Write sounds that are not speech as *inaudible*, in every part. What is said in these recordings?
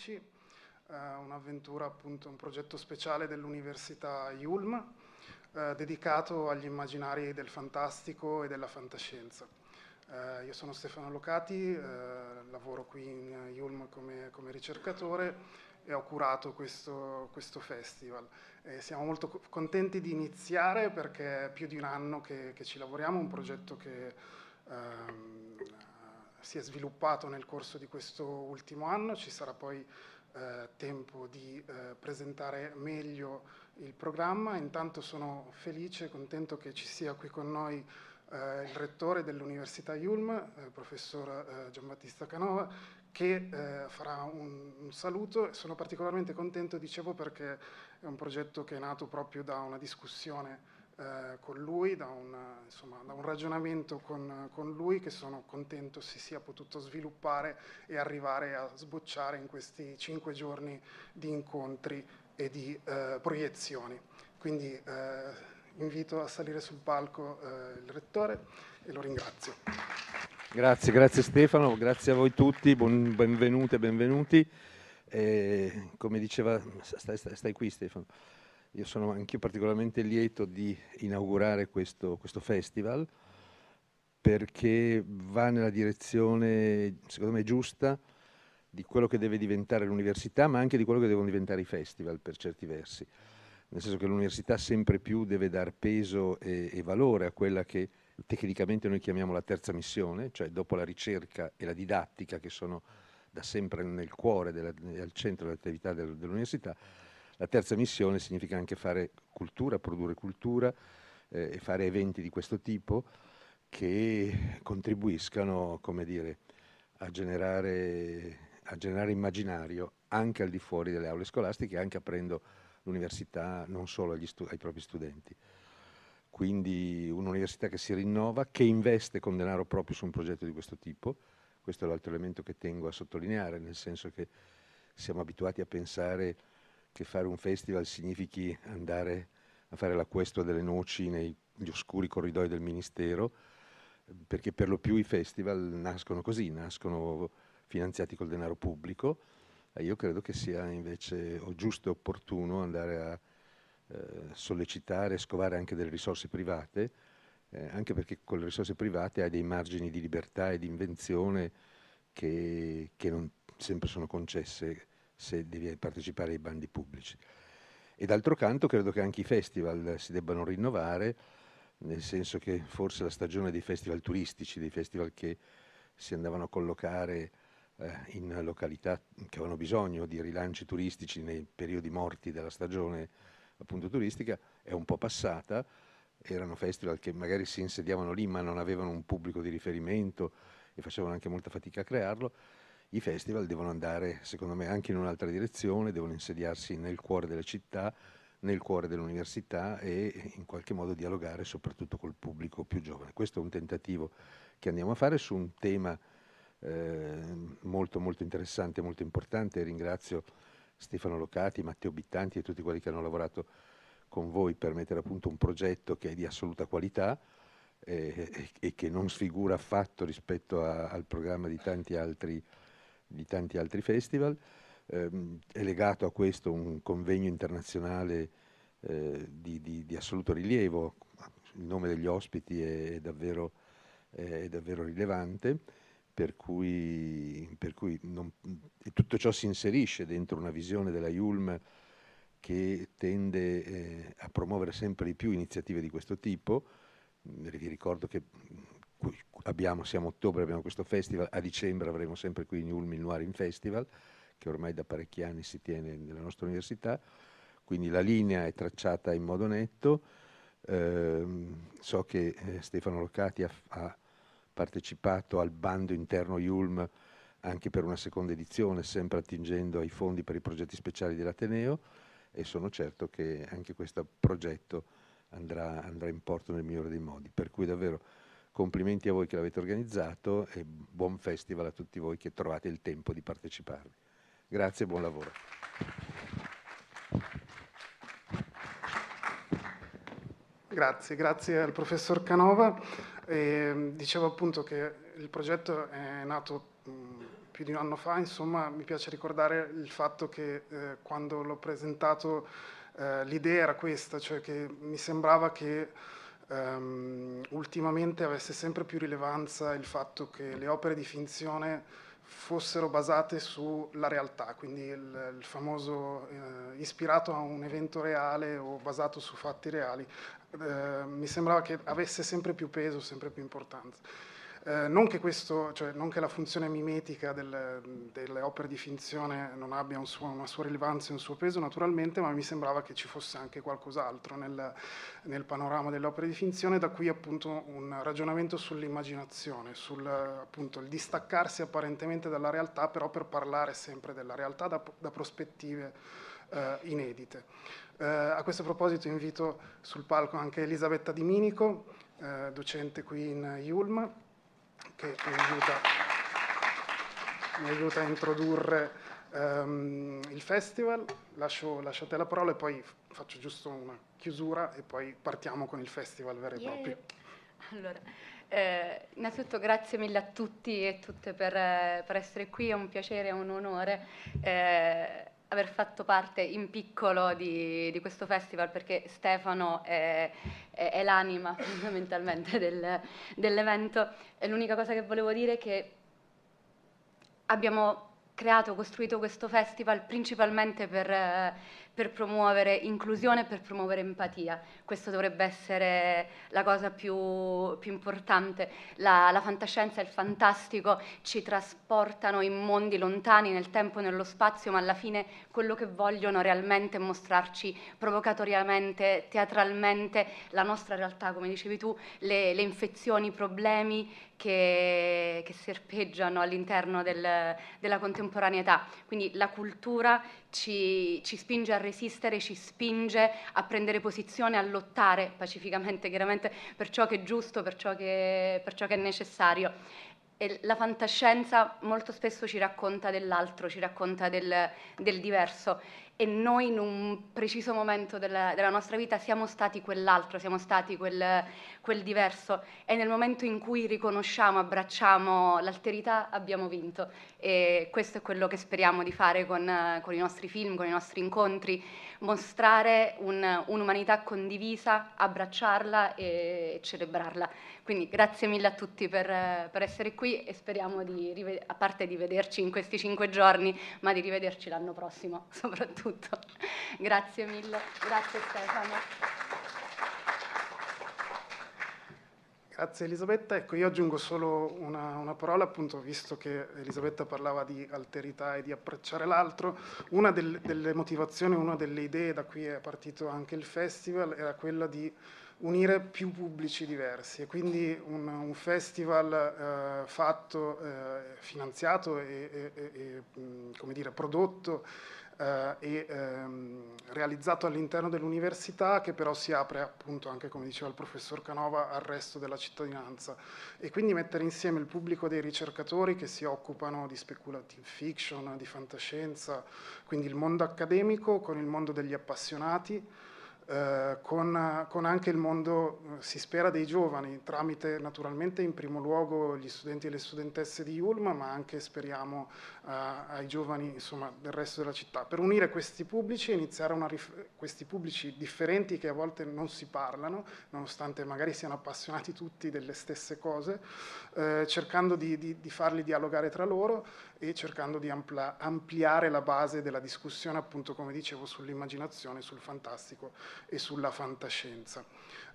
2016, eh, un'avventura, appunto, un progetto speciale dell'Università Yulm eh, dedicato agli immaginari del fantastico e della fantascienza. Eh, io sono Stefano Locati, eh, lavoro qui in Yulm come, come ricercatore e ho curato questo, questo festival. E siamo molto contenti di iniziare perché è più di un anno che, che ci lavoriamo, un progetto che ehm, si è sviluppato nel corso di questo ultimo anno, ci sarà poi eh, tempo di eh, presentare meglio il programma. Intanto sono felice e contento che ci sia qui con noi eh, il rettore dell'Università Yulm, eh, il professor eh, Giambattista Canova, che eh, farà un, un saluto sono particolarmente contento, dicevo, perché è un progetto che è nato proprio da una discussione eh, con lui, da un, insomma, da un ragionamento con, con lui che sono contento si sia potuto sviluppare e arrivare a sbocciare in questi cinque giorni di incontri e di eh, proiezioni. Quindi eh, invito a salire sul palco eh, il rettore e lo ringrazio. Grazie, grazie Stefano, grazie a voi tutti, buon- benvenute e benvenuti. Eh, come diceva, stai, stai- stai qui Stefano, io sono anch'io particolarmente lieto di inaugurare questo, questo festival perché va nella direzione, secondo me, giusta di quello che deve diventare l'università, ma anche di quello che devono diventare i festival per certi versi. Nel senso che l'università sempre più deve dar peso e, e valore a quella che tecnicamente noi chiamiamo la terza missione, cioè dopo la ricerca e la didattica che sono da sempre nel cuore e al centro dell'attività del- dell'università, la terza missione significa anche fare cultura, produrre cultura eh, e fare eventi di questo tipo che contribuiscano, come dire, a generare, a generare immaginario anche al di fuori delle aule scolastiche, anche aprendo l'università non solo ai propri studenti. Quindi un'università che si rinnova, che investe con denaro proprio su un progetto di questo tipo. Questo è l'altro elemento che tengo a sottolineare, nel senso che siamo abituati a pensare che fare un festival significhi andare a fare l'acquisto delle noci negli oscuri corridoi del Ministero, perché per lo più i festival nascono così, nascono finanziati col denaro pubblico. E io credo che sia invece giusto e opportuno andare a eh, sollecitare e scovare anche delle risorse private, eh, anche perché con le risorse private hai dei margini di libertà e di invenzione che, che non sempre sono concesse se devi partecipare ai bandi pubblici. E d'altro canto credo che anche i festival si debbano rinnovare, nel senso che forse la stagione dei festival turistici, dei festival che si andavano a collocare eh, in località che avevano bisogno di rilanci turistici nei periodi morti della stagione appunto turistica, è un po' passata. Erano festival che magari si insediavano lì ma non avevano un pubblico di riferimento e facevano anche molta fatica a crearlo i festival devono andare, secondo me, anche in un'altra direzione, devono insediarsi nel cuore delle città, nel cuore dell'università e in qualche modo dialogare soprattutto col pubblico più giovane. Questo è un tentativo che andiamo a fare su un tema eh, molto molto interessante, molto importante. Ringrazio Stefano Locati, Matteo Bittanti e tutti quelli che hanno lavorato con voi per mettere a punto un progetto che è di assoluta qualità eh, e, che non sfigura affatto rispetto a, al programma di tanti altri di tanti altri festival. Eh, è legato a questo un convegno internazionale eh, di, di, di, assoluto rilievo, il nome degli ospiti è, è, davvero, è davvero, rilevante, per cui, per cui non, tutto ciò si inserisce dentro una visione della IULM che tende eh, a promuovere sempre di più iniziative di questo tipo. Vi ricordo che abbiamo, siamo a ottobre, abbiamo questo festival, a dicembre avremo sempre qui in Ulm il Noirin Festival, che ormai da parecchi anni si tiene nella nostra università, quindi la linea è tracciata in modo netto. Eh, so che eh, Stefano Locati ha, ha, partecipato al bando interno IULM anche per una seconda edizione, sempre attingendo ai fondi per i progetti speciali dell'Ateneo e sono certo che anche questo progetto andrà, andrà in porto nel migliore dei modi. Per cui davvero Complimenti a voi che l'avete organizzato e buon festival a tutti voi che trovate il tempo di parteciparvi. Grazie e buon lavoro. Grazie, grazie al professor Canova. E, dicevo appunto che il progetto è nato mh, più di un anno fa, insomma mi piace ricordare il fatto che eh, quando l'ho presentato eh, l'idea era questa, cioè che mi sembrava che um, ultimamente avesse sempre più rilevanza il fatto che le opere di finzione fossero basate sulla realtà, quindi il, il famoso eh, ispirato a un evento reale o basato su fatti reali, eh, mi sembrava che avesse sempre più peso, sempre più importanza. Eh, non, che questo, cioè, non, che la funzione mimetica del, delle opere di finzione non abbia un suo, una sua rilevanza e un suo peso naturalmente, ma mi sembrava che ci fosse anche qualcos'altro nel, nel panorama delle opere di finzione, da qui appunto un ragionamento sull'immaginazione, sul appunto, distaccarsi apparentemente dalla realtà, però per parlare sempre della realtà da, da prospettive eh, inedite. Eh, a questo proposito invito sul palco anche Elisabetta Di Minico, eh, docente qui in IULM, che mi aiuta, mi aiuta a introdurre um, il festival. Lascio, lascio, a te la parola e poi faccio giusto una chiusura e poi partiamo con il festival vero e yeah. proprio. Allora, eh, innanzitutto grazie mille a tutti e tutte per, per essere qui, è un piacere, è un onore. Eh, aver fatto parte in piccolo di, di questo festival perché Stefano è, è, è l'anima *laughs* fondamentalmente del, dell'evento. L'unica cosa che volevo dire è che abbiamo creato, costruito questo festival principalmente per, per promuovere inclusione per promuovere empatia. Questo dovrebbe essere la cosa più, più importante. La, la, fantascienza e il fantastico ci trasportano in mondi lontani nel tempo e nello spazio, ma alla fine quello che vogliono realmente è mostrarci provocatoriamente, teatralmente la nostra realtà, come dicevi tu, le, le infezioni, i problemi che, che serpeggiano all'interno del, della contemporaneità. Quindi la cultura ci, ci, spinge a resistere, ci spinge a prendere posizione, a lottare pacificamente, chiaramente, per ciò che è giusto, per ciò che, per ciò che è necessario. E la fantascienza molto spesso ci racconta dell'altro, ci racconta del, del diverso. E noi in un preciso momento della, della, nostra vita siamo stati quell'altro, siamo stati quel, quel, diverso. E nel momento in cui riconosciamo, abbracciamo l'alterità abbiamo vinto e questo è quello che speriamo di fare con, con i nostri film, con i nostri incontri, mostrare un, un'umanità condivisa, abbracciarla e, e, celebrarla. Quindi grazie mille a tutti per, per essere qui e speriamo di, a parte di vederci in questi cinque giorni, ma di rivederci l'anno prossimo *laughs* soprattutto. tutto. Grazie mille, grazie Stefano. Grazie Elisabetta. Ecco, io aggiungo solo una, una, parola, appunto, visto che Elisabetta parlava di alterità e di approcciare l'altro. Una del, delle motivazioni, una delle idee da cui è partito anche il festival era quella di unire più pubblici diversi e quindi un, un festival eh, fatto, eh, finanziato e, e, e dire, prodotto eh, e ehm, realizzato all'interno dell'università che però si apre appunto anche come diceva il professor Canova al resto della cittadinanza. E quindi mettere insieme il pubblico dei ricercatori che si occupano di speculative fiction, di fantascienza, quindi il mondo accademico con il mondo degli appassionati eh, con, con, anche il mondo, eh, si spera, dei giovani, tramite naturalmente in primo luogo gli studenti e le studentesse di Ulma, ma anche speriamo eh, ai giovani insomma, del resto della città, per unire questi pubblici e iniziare una questi pubblici differenti che a volte non si parlano, nonostante magari siano appassionati tutti delle stesse cose, eh, cercando di, di, di farli dialogare tra loro e cercando di ampliare la base della discussione, appunto come dicevo, sull'immaginazione, sul fantastico e sulla fantascienza.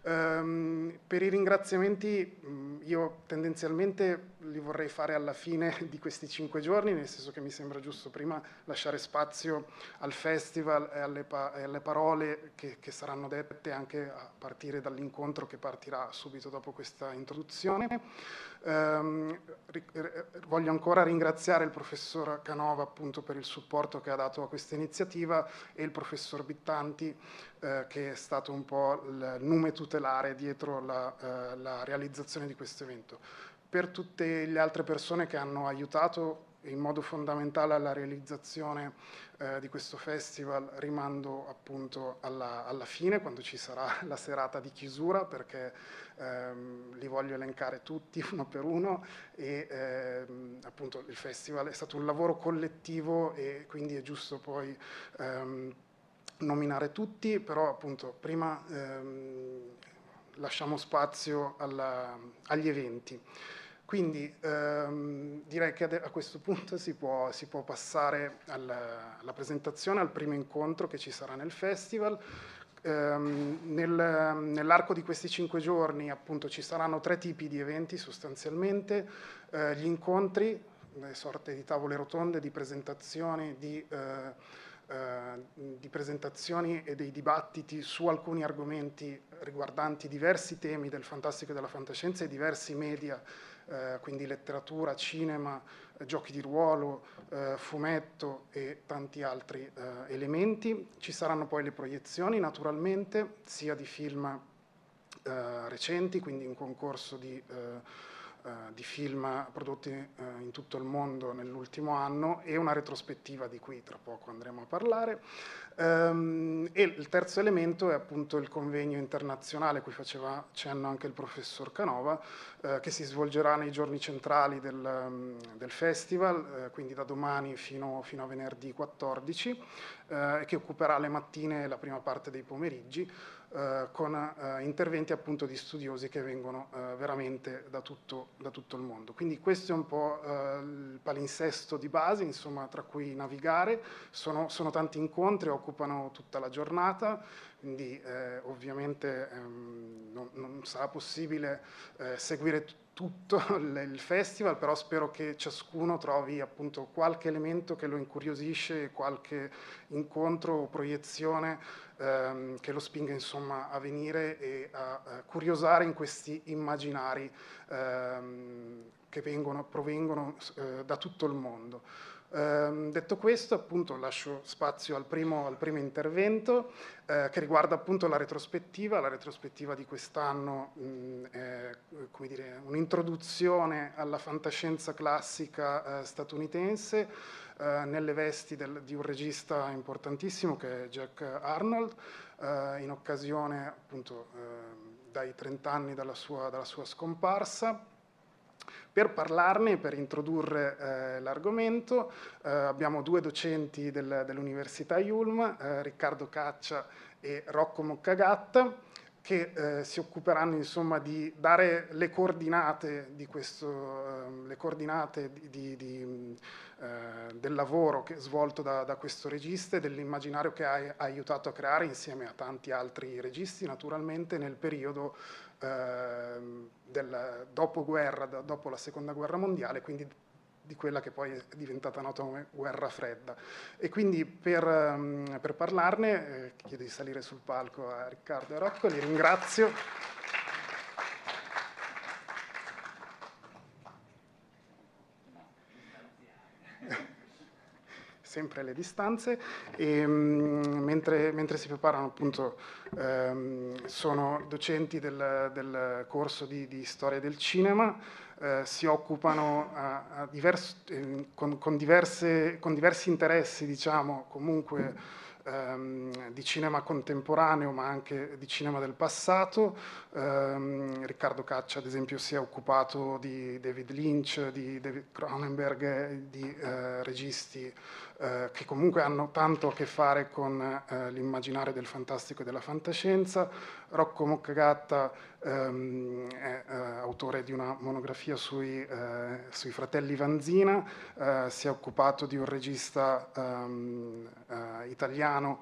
Um, per i ringraziamenti um, io tendenzialmente li vorrei fare alla fine *laughs* di questi cinque giorni, nel senso che mi sembra giusto prima lasciare spazio al festival e alle, pa e alle parole che, che, saranno dette anche a partire dall'incontro che partirà subito dopo questa introduzione. Um, voglio ancora ringraziare il professor Canova appunto per il supporto che ha dato a questa iniziativa e il professor Bittanti eh, che è stato un po' il nume tutelare dietro la, eh, la realizzazione di questo evento. Per tutte le altre persone che hanno aiutato in modo fondamentale alla realizzazione eh, di questo festival rimando appunto alla, alla, fine quando ci sarà *laughs* la serata di chiusura perché ehm, li voglio elencare tutti *laughs* uno per uno e ehm, appunto il festival è stato un lavoro collettivo e quindi è giusto poi ehm, nominare tutti, però appunto prima ehm, lasciamo spazio alla, agli eventi. Quindi ehm, direi che a questo punto si può, si può passare alla, alla, presentazione, al primo incontro che ci sarà nel festival. Ehm, nel, nell'arco di questi cinque giorni appunto ci saranno tre tipi di eventi sostanzialmente, eh, gli incontri, le sorte di tavole rotonde, di presentazioni, di... Eh, eh, di presentazioni e dei dibattiti su alcuni argomenti riguardanti diversi temi del fantastico e della fantascienza e diversi media, eh, quindi letteratura, cinema, eh, giochi di ruolo, eh, fumetto e tanti altri eh, elementi. Ci saranno poi le proiezioni naturalmente, sia di film recenti, quindi un concorso di eh, di film prodotti eh, in tutto il mondo nell'ultimo anno e una retrospettiva di cui tra poco andremo a parlare. Um, e il terzo elemento è appunto il convegno internazionale, cui faceva cenno anche il professor Canova, eh, che si svolgerà nei giorni centrali del, um, del festival, quindi da domani fino, fino, a venerdì 14, eh, e che occuperà le mattine e la prima parte dei pomeriggi. Eh, con eh, interventi appunto di studiosi che vengono eh, veramente da tutto, da tutto, il mondo. Quindi questo è un po' eh, il palinsesto di base, insomma, tra cui navigare. Sono, sono tanti incontri, occupano tutta la giornata, quindi eh, ovviamente ehm, non, non, sarà possibile seguire tutto *laughs* il festival, però spero che ciascuno trovi appunto qualche elemento che lo incuriosisce, qualche incontro o proiezione ehm, che lo spinga insomma a venire e a, a curiosare in questi immaginari ehm, che vengono, provengono eh, da tutto il mondo. Eh, detto questo, appunto, lascio spazio al primo, al primo intervento eh, che riguarda appunto la retrospettiva. La retrospettiva di quest'anno mh, è un'introduzione alla fantascienza classica eh, statunitense eh, nelle vesti del, di un regista importantissimo che è Jack Arnold, eh, in occasione appunto eh, dai 30 anni dalla sua, dalla sua scomparsa. Per parlarne, per introdurre eh, l'argomento, eh, abbiamo due docenti del, dell'Università Iulm, eh, Riccardo Caccia e Rocco Moccagatta. che eh, si occuperanno insomma di dare le coordinate, di questo, eh, le coordinate di, di, eh, del lavoro che, svolto da, da, questo regista e dell'immaginario che ha, ha, aiutato a creare insieme a tanti altri registi naturalmente nel periodo del dopoguerra, dopo la seconda guerra mondiale, quindi di quella che poi è diventata nota come guerra fredda. E quindi per, um, per parlarne eh, chiedo di salire sul palco a Riccardo e Rocco, li ringrazio. Sempre le distanze e um, mentre, mentre, si preparano appunto um, sono docenti del, del corso di, di storia del cinema eh, si occupano a, a divers, eh, con, con, diverse, con, diversi interessi, diciamo, comunque ehm, di cinema contemporaneo, ma anche di cinema del passato. Eh, Riccardo Caccia, ad esempio, si è occupato di David Lynch, di David Cronenberg, di eh, registi eh, che comunque hanno tanto a che fare con eh, l'immaginario del fantastico e della fantascienza. Rocco Moccagatta ehm, è eh, autore di una monografia sui, eh, sui fratelli Vanzina, eh, si è occupato di un regista ehm, italiano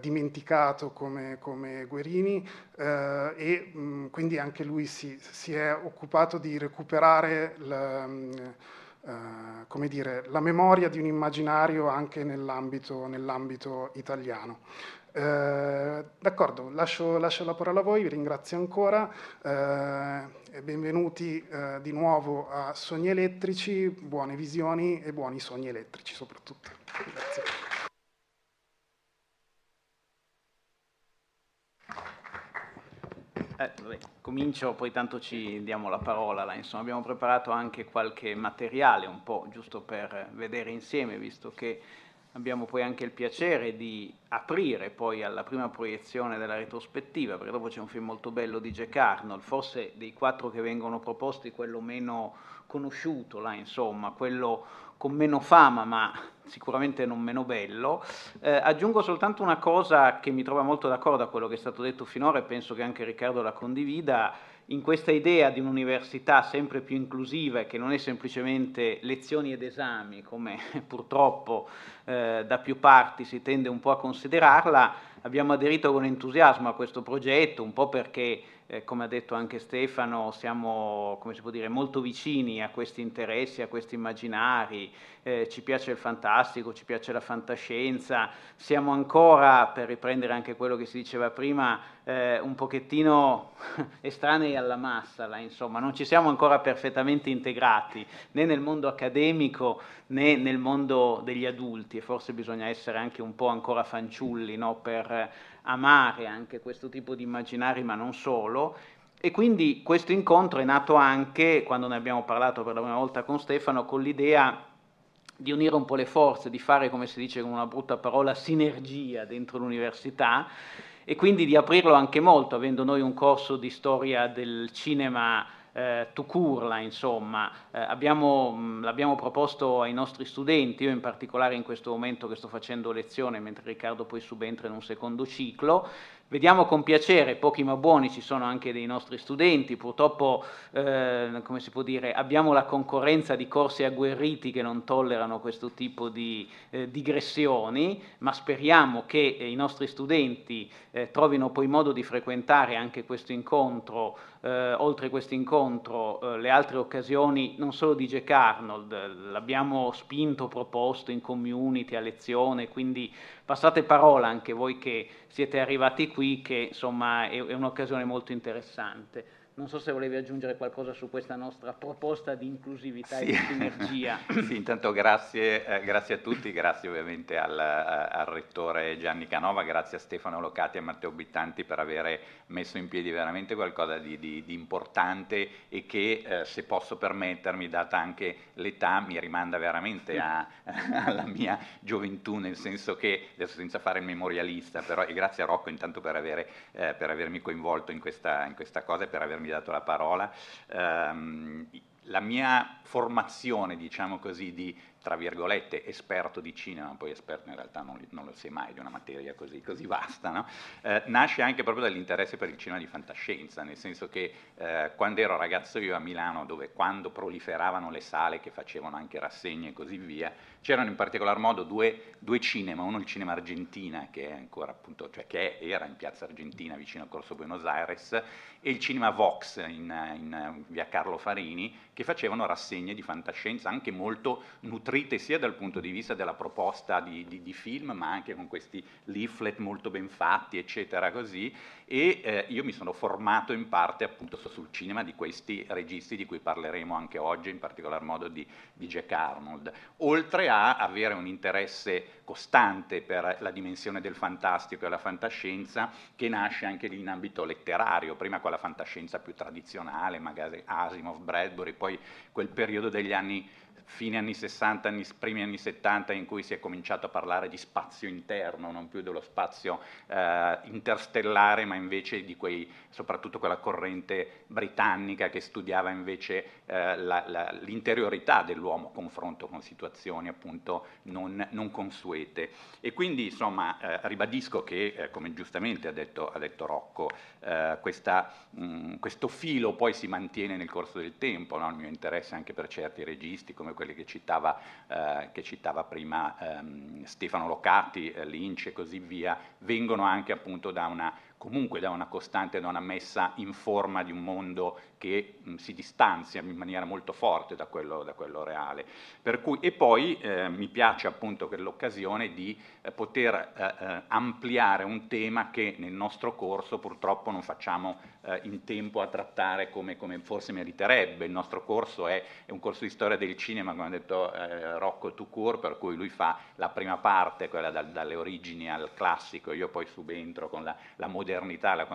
dimenticato come, come Guerini e mh, quindi anche lui si, si, è occupato di recuperare la, Uh, come dire, la memoria di un immaginario anche nell'ambito, nell'ambito italiano. Uh, d'accordo, lascio, lascio, la parola a voi, vi ringrazio ancora uh, e benvenuti di nuovo a Sogni Elettrici, buone visioni e buoni sogni elettrici soprattutto. Grazie. Eh, comincio, poi tanto ci diamo la parola. Là. Insomma, abbiamo preparato anche qualche materiale, un po' giusto per vedere insieme, visto che abbiamo poi anche il piacere di aprire poi alla prima proiezione della retrospettiva, perché dopo c'è un film molto bello di Jack Arnold, forse dei quattro che vengono proposti quello meno conosciuto, là, insomma, quello con meno fama, ma sicuramente non meno bello. Eh, aggiungo soltanto una cosa che mi trova molto d'accordo a quello che è stato detto finora e penso che anche Riccardo la condivida, in questa idea di un'università sempre più inclusiva e che non è semplicemente lezioni ed esami, come *laughs* purtroppo eh, da più parti si tende un po' a considerarla, abbiamo aderito con entusiasmo a questo progetto, un po' perché eh, come ha detto anche Stefano, siamo si dire, molto vicini a questi interessi, a questi immaginari, eh, ci piace il fantastico, ci piace la fantascienza, siamo ancora, per riprendere anche quello che si diceva prima, eh, un pochettino *laughs* estranei alla massa, là, insomma, non ci siamo ancora perfettamente integrati né nel mondo accademico né nel mondo degli adulti. E forse bisogna essere anche un po' ancora fanciulli no? per amare anche questo tipo di immaginari, ma non solo. E quindi questo incontro è nato anche, quando ne abbiamo parlato per la prima volta con Stefano, con l'idea di unire un po' le forze, di fare, come si dice con una brutta parola, sinergia dentro l'università e quindi di aprirlo anche molto, avendo noi un corso di storia del cinema eh, to curla, insomma, eh, abbiamo, l'abbiamo proposto ai nostri studenti, io in particolare in questo momento che sto facendo lezione, mentre Riccardo poi subentra in un secondo ciclo, Vediamo con piacere, pochi ma buoni, ci sono anche dei nostri studenti, purtroppo eh, come si può dire, abbiamo la concorrenza di corsi agguerriti che non tollerano questo tipo di eh, digressioni, ma speriamo che eh, i nostri studenti eh, trovino poi modo di frequentare anche questo incontro, eh, oltre questo incontro, eh, le altre occasioni non solo di Jack Arnold, l'abbiamo spinto, proposto in community, a lezione, quindi passate parola anche voi che siete arrivati qui, che insomma è, è un'occasione molto interessante. Non so se volevi aggiungere qualcosa su questa nostra proposta di inclusività sì. e di sinergia. *laughs* sì, intanto grazie, eh, grazie, a tutti, grazie ovviamente al, al, rettore Gianni Canova, grazie a Stefano Locati e a Matteo Bittanti per avere messo in piedi veramente qualcosa di, di, di importante e che, eh, se posso permettermi, data anche l'età, mi rimanda veramente a, *laughs* alla mia gioventù, nel senso che, adesso senza fare il memorialista, però, e grazie a Rocco intanto per, avere, eh, per avermi coinvolto in questa, in questa cosa e per avermi avermi dato la parola. Um, la mia formazione, diciamo così, di tra virgolette, esperto di cinema, poi esperto in realtà non, non lo sei mai di una materia così, così vasta, no? eh, nasce anche proprio dall'interesse per il cinema di fantascienza, nel senso che eh, quando ero ragazzo io a Milano, dove quando proliferavano le sale che facevano anche rassegne e così via, c'erano in particolar modo due, due cinema, uno il cinema Argentina, che, è ancora, appunto, cioè che era in piazza Argentina vicino al Corso Buenos Aires, e il cinema Vox in, in via Carlo Farini, che facevano rassegne di fantascienza anche molto nutrite sia dal punto di vista della proposta di, di, di film, ma anche con questi leaflet molto ben fatti, eccetera, così, e eh, io mi sono formato in parte appunto sul cinema di questi registi di cui parleremo anche oggi, in particolar modo di, di Jack Arnold, oltre a avere un interesse costante per la dimensione del fantastico e la fantascienza che nasce anche lì in ambito letterario, prima con la fantascienza più tradizionale, magari Asimov, Bradbury, poi quel periodo degli anni fine anni 60, anni, primi anni 70 in cui si è cominciato a parlare di spazio interno, non più dello spazio eh, interstellare, ma invece di quei, soprattutto quella corrente britannica che studiava invece eh, la, la, l'interiorità dell'uomo confronto con situazioni appunto non, non consuete. E quindi insomma eh, ribadisco che, eh, come giustamente ha detto, ha detto Rocco, eh, questa, mh, questo filo poi si mantiene nel corso del tempo, no? il mio interesse anche per certi registi come quelli che citava, eh, che citava prima ehm, Stefano Locati, eh, Lynch e così via, vengono anche appunto da una comunque da una costante, da una messa in forma di un mondo che mh, si distanzia in maniera molto forte da quello, da quello reale. Cui, e poi eh, mi piace appunto l'occasione di eh, poter eh, eh, ampliare un tema che nel nostro corso purtroppo non facciamo eh, in tempo a trattare come, come, forse meriterebbe. Il nostro corso è, è, un corso di storia del cinema, come ha detto Rocco Tucur, per cui lui fa la prima parte, quella da, dalle origini al classico, io poi subentro con la, la modernità, la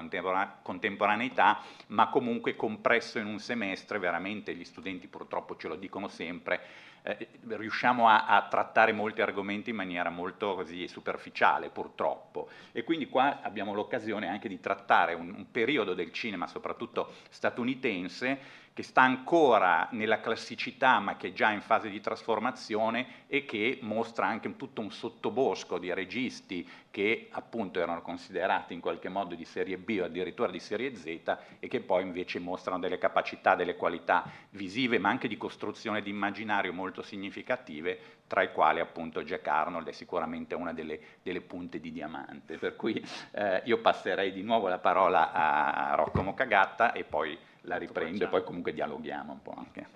contemporaneità, ma comunque compresso in un semestre, veramente gli studenti purtroppo ce lo dicono sempre, eh, riusciamo a, a, trattare molti argomenti in maniera molto così superficiale, purtroppo. E quindi qua abbiamo l'occasione anche di trattare un, un periodo del cinema, soprattutto statunitense, che sta ancora nella classicità ma che è già in fase di trasformazione e che mostra anche tutto un sottobosco di registi che appunto erano considerati in qualche modo di serie B o addirittura di serie Z e che poi invece mostrano delle capacità, delle qualità visive ma anche di costruzione di immaginario molto significative tra i quali appunto Jack Arnold è sicuramente una delle, delle punte di diamante. Per cui eh, io passerei di nuovo la parola a Rocco Mocagatta e poi la riprendo e poi comunque dialoghiamo un po' anche.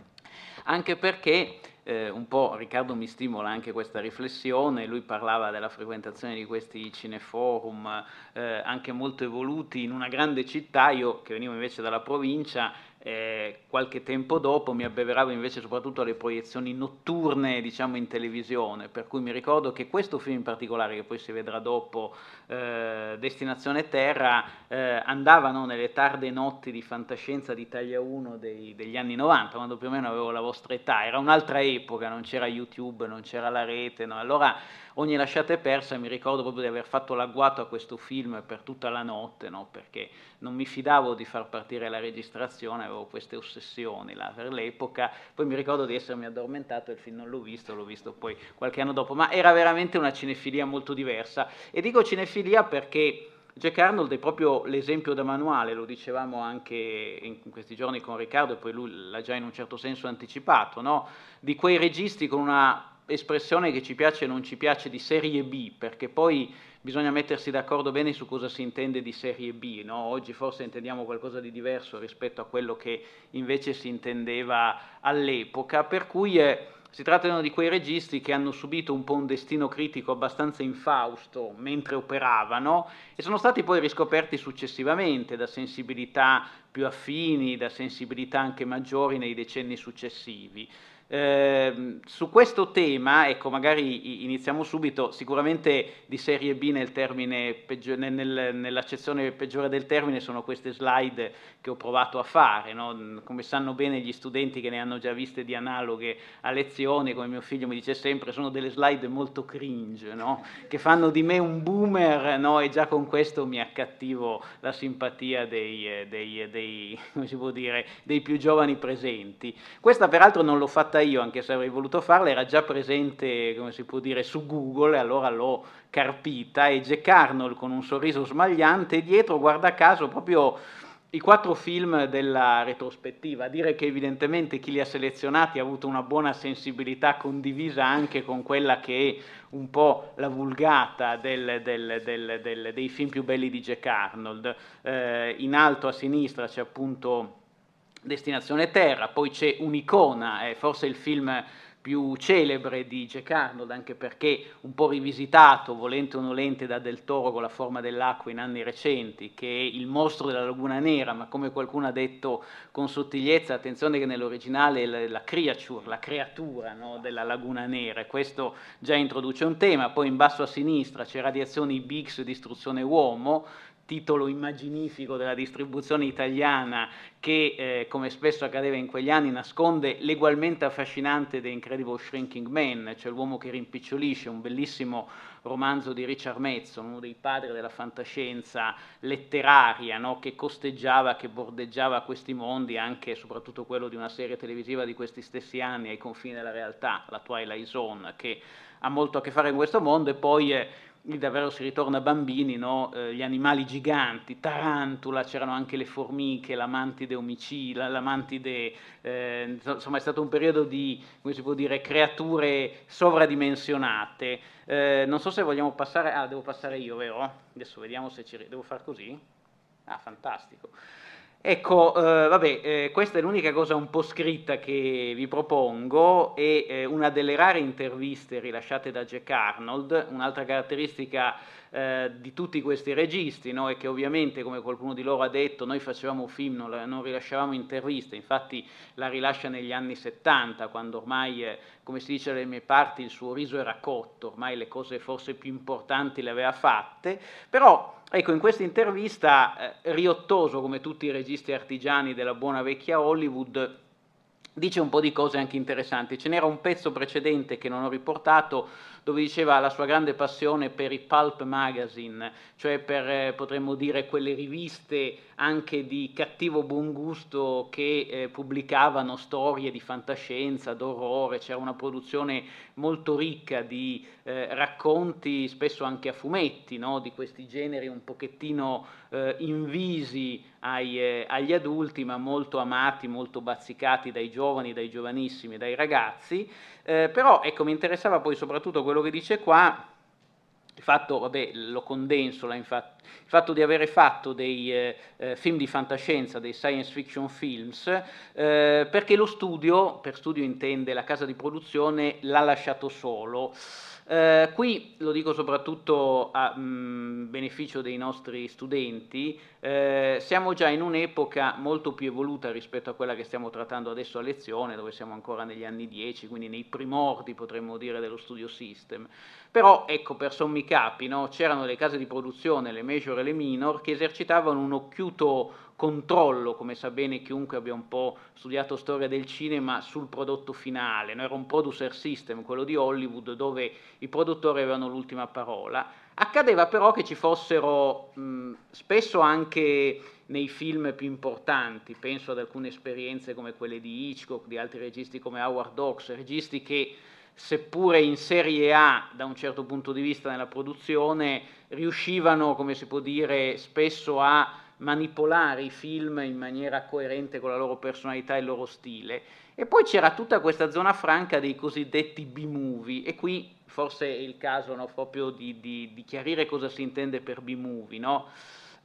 Anche perché eh, un po' Riccardo mi stimola anche questa riflessione, lui parlava della frequentazione di questi cineforum eh, anche molto evoluti in una grande città, io che venivo invece dalla provincia eh, qualche tempo dopo mi abbeveravo invece soprattutto alle proiezioni notturne diciamo in televisione, per cui mi ricordo che questo film in particolare, che poi si vedrà dopo, eh, Destinazione Terra, eh, andavano nelle tarde notti di fantascienza di Italia 1 dei, degli anni 90, quando più o meno avevo la vostra età, era un'altra epoca, non c'era YouTube, non c'era la rete, no? allora ogni lasciata è persa, mi ricordo proprio di aver fatto l'agguato a questo film per tutta la notte, no? perché non mi fidavo di far partire la registrazione, avevo queste ossessioni là per l'epoca, poi mi ricordo di essermi addormentato e il film non l'ho visto, l'ho visto poi qualche anno dopo, ma era veramente una cinefilia molto diversa. E dico cinefilia perché Jack Arnold è proprio l'esempio da manuale, lo dicevamo anche in questi giorni con Riccardo e poi lui l'ha già in un certo senso anticipato, no? di quei registi con una espressione che ci piace e non ci piace di serie B, perché poi bisogna mettersi d'accordo bene su cosa si intende di serie B. No? Oggi forse intendiamo qualcosa di diverso rispetto a quello che invece si intendeva all'epoca, per cui eh, si trattano di quei registi che hanno subito un po' un destino critico abbastanza infausto mentre operavano e sono stati poi riscoperti successivamente da sensibilità più affini, da sensibilità anche maggiori nei decenni successivi. Eh, su questo tema, ecco, magari iniziamo subito, sicuramente di serie B nel peggio, nel, nel, nell'accezione peggiore del termine sono queste slide che ho provato a fare, no? come sanno bene gli studenti che ne hanno già viste di analoghe a lezioni, come mio figlio mi dice sempre, sono delle slide molto cringe, no? che fanno di me un boomer no? e già con questo mi accattivo la simpatia dei, dei, dei, dire, dei più giovani presenti. Questa peraltro non l'ho fatta io, anche se avrei voluto farla, era già presente, come si può dire, su Google, e allora l'ho carpita, e Jack Arnold con un sorriso smagliante, e dietro, guarda caso, proprio i quattro film della retrospettiva, dire che evidentemente chi li ha selezionati ha avuto una buona sensibilità condivisa anche con quella che è un po' la vulgata del, del, del, dei film più belli di Jack Arnold. Eh, in alto a sinistra c'è appunto Destinazione Terra, poi c'è un'icona, eh, forse il film più celebre di Jack Arnold, anche perché un po' rivisitato, volente o nolente, da Del Toro con la forma dell'acqua in anni recenti, che è il mostro della Laguna Nera, ma come qualcuno ha detto con sottigliezza, attenzione che nell'originale è la creature, la creatura no, della Laguna Nera, e questo già introduce un tema, poi in basso a sinistra c'è Radiazioni Bix, Distruzione Uomo, titolo immaginifico della distribuzione italiana che, eh, come spesso accadeva in quegli anni, nasconde l'egualmente affascinante The Incredible Shrinking Man, cioè l'uomo che rimpicciolisce, un bellissimo romanzo di Richard Mason, uno dei padri della fantascienza letteraria, no? che costeggiava, che bordeggiava questi mondi, anche e soprattutto quello di una serie televisiva di questi stessi anni ai confini della realtà, la Twilight Zone, che ha molto a che fare con questo mondo e poi... Eh, lì davvero si ritorna bambini, no? eh, gli animali giganti, tarantula, c'erano anche le formiche, la mantide omicida, la mantide, eh, insomma è stato un periodo di, come si può dire, creature sovradimensionate. Eh, non so se vogliamo passare, ah devo passare io, vero? Adesso vediamo se ci, devo far così? Ah, fantastico. Ecco, eh, vabbè, eh, questa è l'unica cosa un po' scritta che vi propongo, è eh, una delle rare interviste rilasciate da Jack Arnold, un'altra caratteristica eh, di tutti questi registi, no? e che ovviamente, come qualcuno di loro ha detto, noi facevamo film, non, non rilasciavamo interviste, infatti la rilascia negli anni 70, quando ormai, eh, come si dice dalle mie parti, il suo riso era cotto, ormai le cose forse più importanti le aveva fatte, però Ecco, in questa intervista eh, Riottoso, come tutti i registi artigiani della buona vecchia Hollywood, dice un po' di cose anche interessanti. Ce n'era un pezzo precedente che non ho riportato dove diceva la sua grande passione per i pulp magazine, cioè per, eh, potremmo dire, quelle riviste anche di cattivo buon gusto che eh, pubblicavano storie di fantascienza, d'orrore, c'era una produzione molto ricca di eh, racconti, spesso anche a fumetti, no? di questi generi un pochettino eh, invisi ai, eh, agli adulti, ma molto amati, molto bazzicati dai giovani, dai giovanissimi, dai ragazzi. Eh, però ecco, mi interessava poi soprattutto quello che dice qua, il fatto, vabbè, lo condenso, infatti, il fatto di avere fatto dei eh, eh, film di fantascienza, dei science fiction films, eh, perché lo studio, per studio intende la casa di produzione, l'ha lasciato solo. Eh, qui lo dico soprattutto a mh, mm, beneficio dei nostri studenti, eh, siamo già in un'epoca molto più evoluta rispetto a quella che stiamo trattando adesso a lezione, dove siamo ancora negli anni 10, quindi nei primordi potremmo dire dello studio system. Però ecco, per sommi capi, no, c'erano le case di produzione, le major e le minor, che esercitavano un occhiuto controllo, come sa bene chiunque abbia un po' studiato storia del cinema, sul prodotto finale. No? Era un producer system, quello di Hollywood, dove i produttori avevano l'ultima parola. Accadeva però che ci fossero mh, spesso anche nei film più importanti, penso ad alcune esperienze come quelle di Hitchcock, di altri registi come Howard Hawks, registi che seppure in serie A da un certo punto di vista nella produzione, riuscivano, come si può dire, spesso a manipolare i film in maniera coerente con la loro personalità e il loro stile. E poi c'era tutta questa zona franca dei cosiddetti B-movie, e qui forse è il caso no, proprio di, di, di, chiarire cosa si intende per B-movie. No?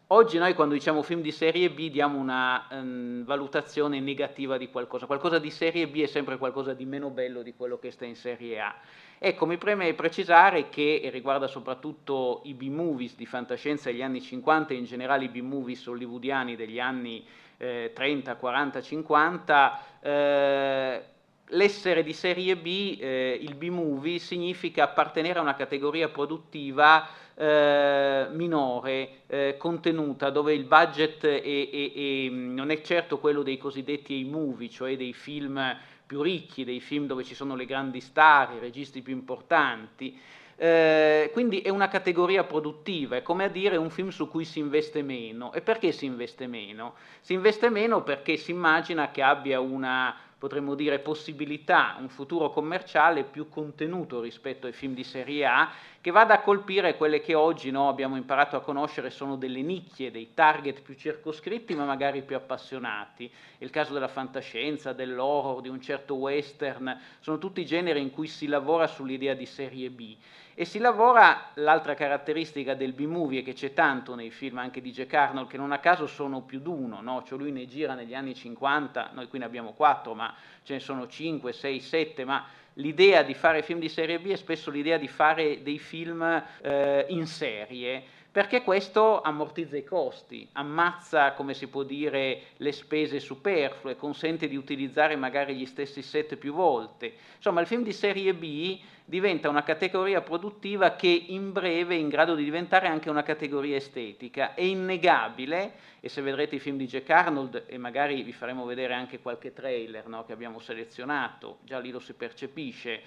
Oggi noi quando diciamo film di serie B diamo una um, valutazione negativa di qualcosa, qualcosa di serie B è sempre qualcosa di meno bello di quello che sta in serie A. Ecco, mi preme precisare che e riguarda soprattutto i B-movies di fantascienza degli anni 50 e in generale i B-movies hollywoodiani degli anni eh, 30, 40, 50, eh, l'essere di serie B, eh, il B-movie, significa appartenere a una categoria produttiva eh, minore, eh, contenuta, dove il budget è, è, è, non è certo quello dei cosiddetti A-movie, cioè dei film più ricchi, dei film dove ci sono le grandi star, i registi più importanti. Eh, quindi è una categoria produttiva, è come a dire un film su cui si investe meno. E perché si investe meno? Si investe meno perché si immagina che abbia una potremmo dire, possibilità, un futuro commerciale più contenuto rispetto ai film di serie A, che vada a colpire quelle che oggi no, abbiamo imparato a conoscere sono delle nicchie, dei target più circoscritti ma magari più appassionati. Il caso della fantascienza, dell'horror, di un certo western, sono tutti generi in cui si lavora sull'idea di serie B. E si lavora, l'altra caratteristica del B-movie, che c'è tanto nei film anche di Jack Arnold, che non a caso sono più d'uno, no? cioè lui ne gira negli anni 50, noi qui ne abbiamo quattro, ma ce ne sono 5, 6, 7, ma l'idea di fare film di serie B è spesso l'idea di fare dei film eh, in serie, perché questo ammortizza i costi, ammazza, come si può dire, le spese superflue, consente di utilizzare magari gli stessi set più volte. Insomma, il film di serie B diventa una categoria produttiva che in breve è in grado di diventare anche una categoria estetica. È innegabile, e se vedrete i film di Jack Arnold, e magari vi faremo vedere anche qualche trailer no, che abbiamo selezionato, già lì lo si percepisce,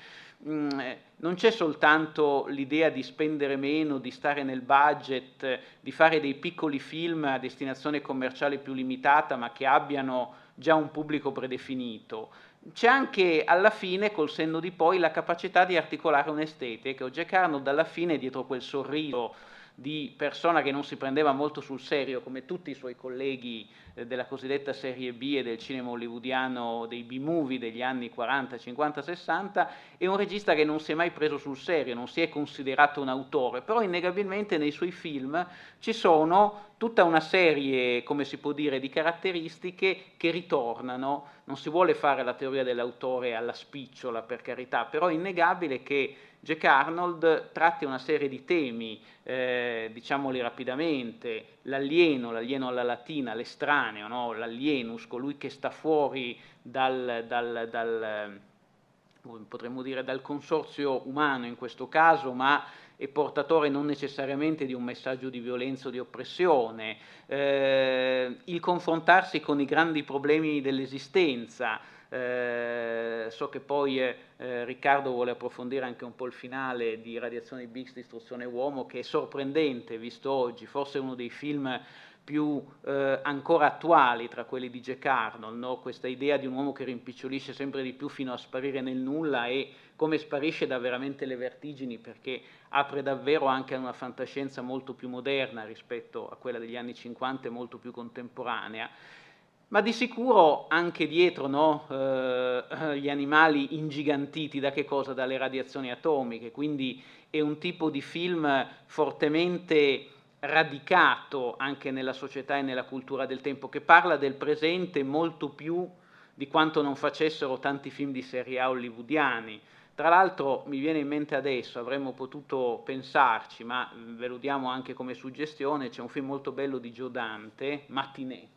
mm, non c'è soltanto l'idea di spendere meno, di stare nel budget, di fare dei piccoli film a destinazione commerciale più limitata, ma che abbiano già un pubblico predefinito c'è anche alla fine, col senno di poi, la capacità di articolare un'estetica. Jack Arnold alla fine, dietro quel sorriso di persona che non si prendeva molto sul serio, come tutti i suoi colleghi eh, della cosiddetta serie B e del cinema hollywoodiano, dei B-movie degli anni 40, 50, 60, è un regista che non si è mai preso sul serio, non si è considerato un autore, però innegabilmente nei suoi film ci sono tutta una serie, come si può dire, di caratteristiche che ritornano. Non si vuole fare la teoria dell'autore alla spicciola, per carità, però è innegabile che Jack Arnold tratti una serie di temi, eh, diciamoli rapidamente, l'alieno, l'alieno alla latina, l'estraneo, no? l'alienus, colui che sta fuori dal, dal, dal, potremmo dire dal consorzio umano in questo caso, ma è portatore non necessariamente di un messaggio di violenza o di oppressione, eh, il confrontarsi con i grandi problemi dell'esistenza, eh, so che poi eh, Riccardo vuole approfondire anche un po' il finale di Radiazione Bix, Distruzione Uomo, che è sorprendente visto oggi, forse uno dei film più eh, ancora attuali tra quelli di Jack Arnold, no? questa idea di un uomo che rimpicciolisce sempre di più fino a sparire nel nulla e come sparisce da veramente le vertigini perché apre davvero anche a una fantascienza molto più moderna rispetto a quella degli anni 50 e molto più contemporanea ma di sicuro anche dietro no, eh, gli animali ingigantiti da che cosa? Dalle radiazioni atomiche, quindi è un tipo di film fortemente radicato anche nella società e nella cultura del tempo, che parla del presente molto più di quanto non facessero tanti film di serie A hollywoodiani. Tra l'altro mi viene in mente adesso, avremmo potuto pensarci, ma ve lo diamo anche come suggestione, c'è un film molto bello di Joe Dante, Matinée,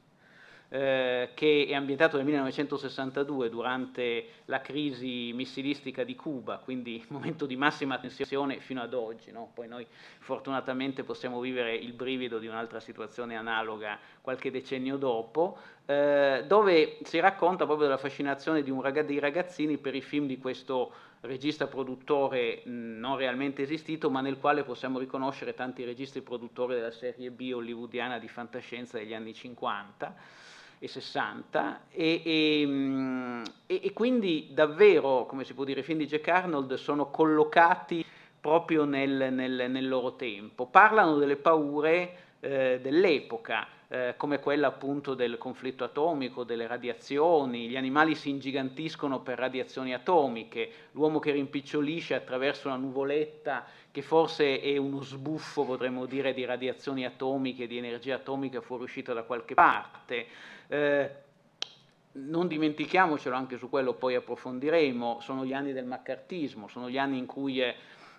eh, che è ambientato nel 1962 durante la crisi missilistica di Cuba, quindi *laughs* momento di massima tensione fino ad oggi. No? Poi noi fortunatamente possiamo vivere il brivido di un'altra situazione analoga qualche decennio dopo, eh, dove si racconta proprio della fascinazione rag- dei ragazzini per i film di questo regista produttore non realmente esistito, ma nel quale possiamo riconoscere tanti registi produttori della serie B hollywoodiana di fantascienza degli anni 50 e 60 e, e, e, quindi davvero, come si può dire, i film di Jack Arnold sono collocati proprio nel, nel, nel loro tempo, parlano delle paure eh, dell'epoca, eh, come quella appunto del conflitto atomico, delle radiazioni, gli animali si ingigantiscono per radiazioni atomiche, l'uomo che rimpicciolisce attraverso una nuvoletta che forse è uno sbuffo, potremmo dire, di radiazioni atomiche, di energia atomica fuoriuscita da qualche parte. Eh, non dimentichiamocelo, anche su quello poi approfondiremo, sono gli anni del maccartismo, sono gli anni in cui eh,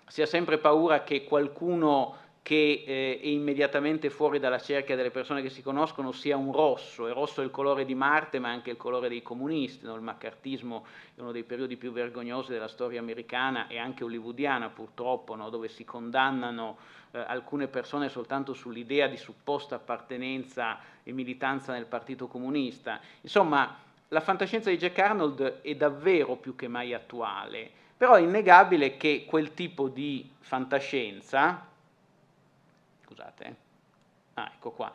si ha sempre paura che qualcuno che eh, è immediatamente fuori dalla cerchia delle persone che si conoscono sia un rosso, e rosso è il colore di Marte ma anche il colore dei comunisti, no? il maccartismo è uno dei periodi più vergognosi della storia americana e anche hollywoodiana purtroppo, no? dove si condannano eh, alcune persone soltanto sull'idea di supposta appartenenza e militanza nel Partito Comunista. Insomma, la fantascienza di Jack Arnold è davvero più che mai attuale, però è innegabile che quel tipo di fantascienza, scusate, ah, ecco qua,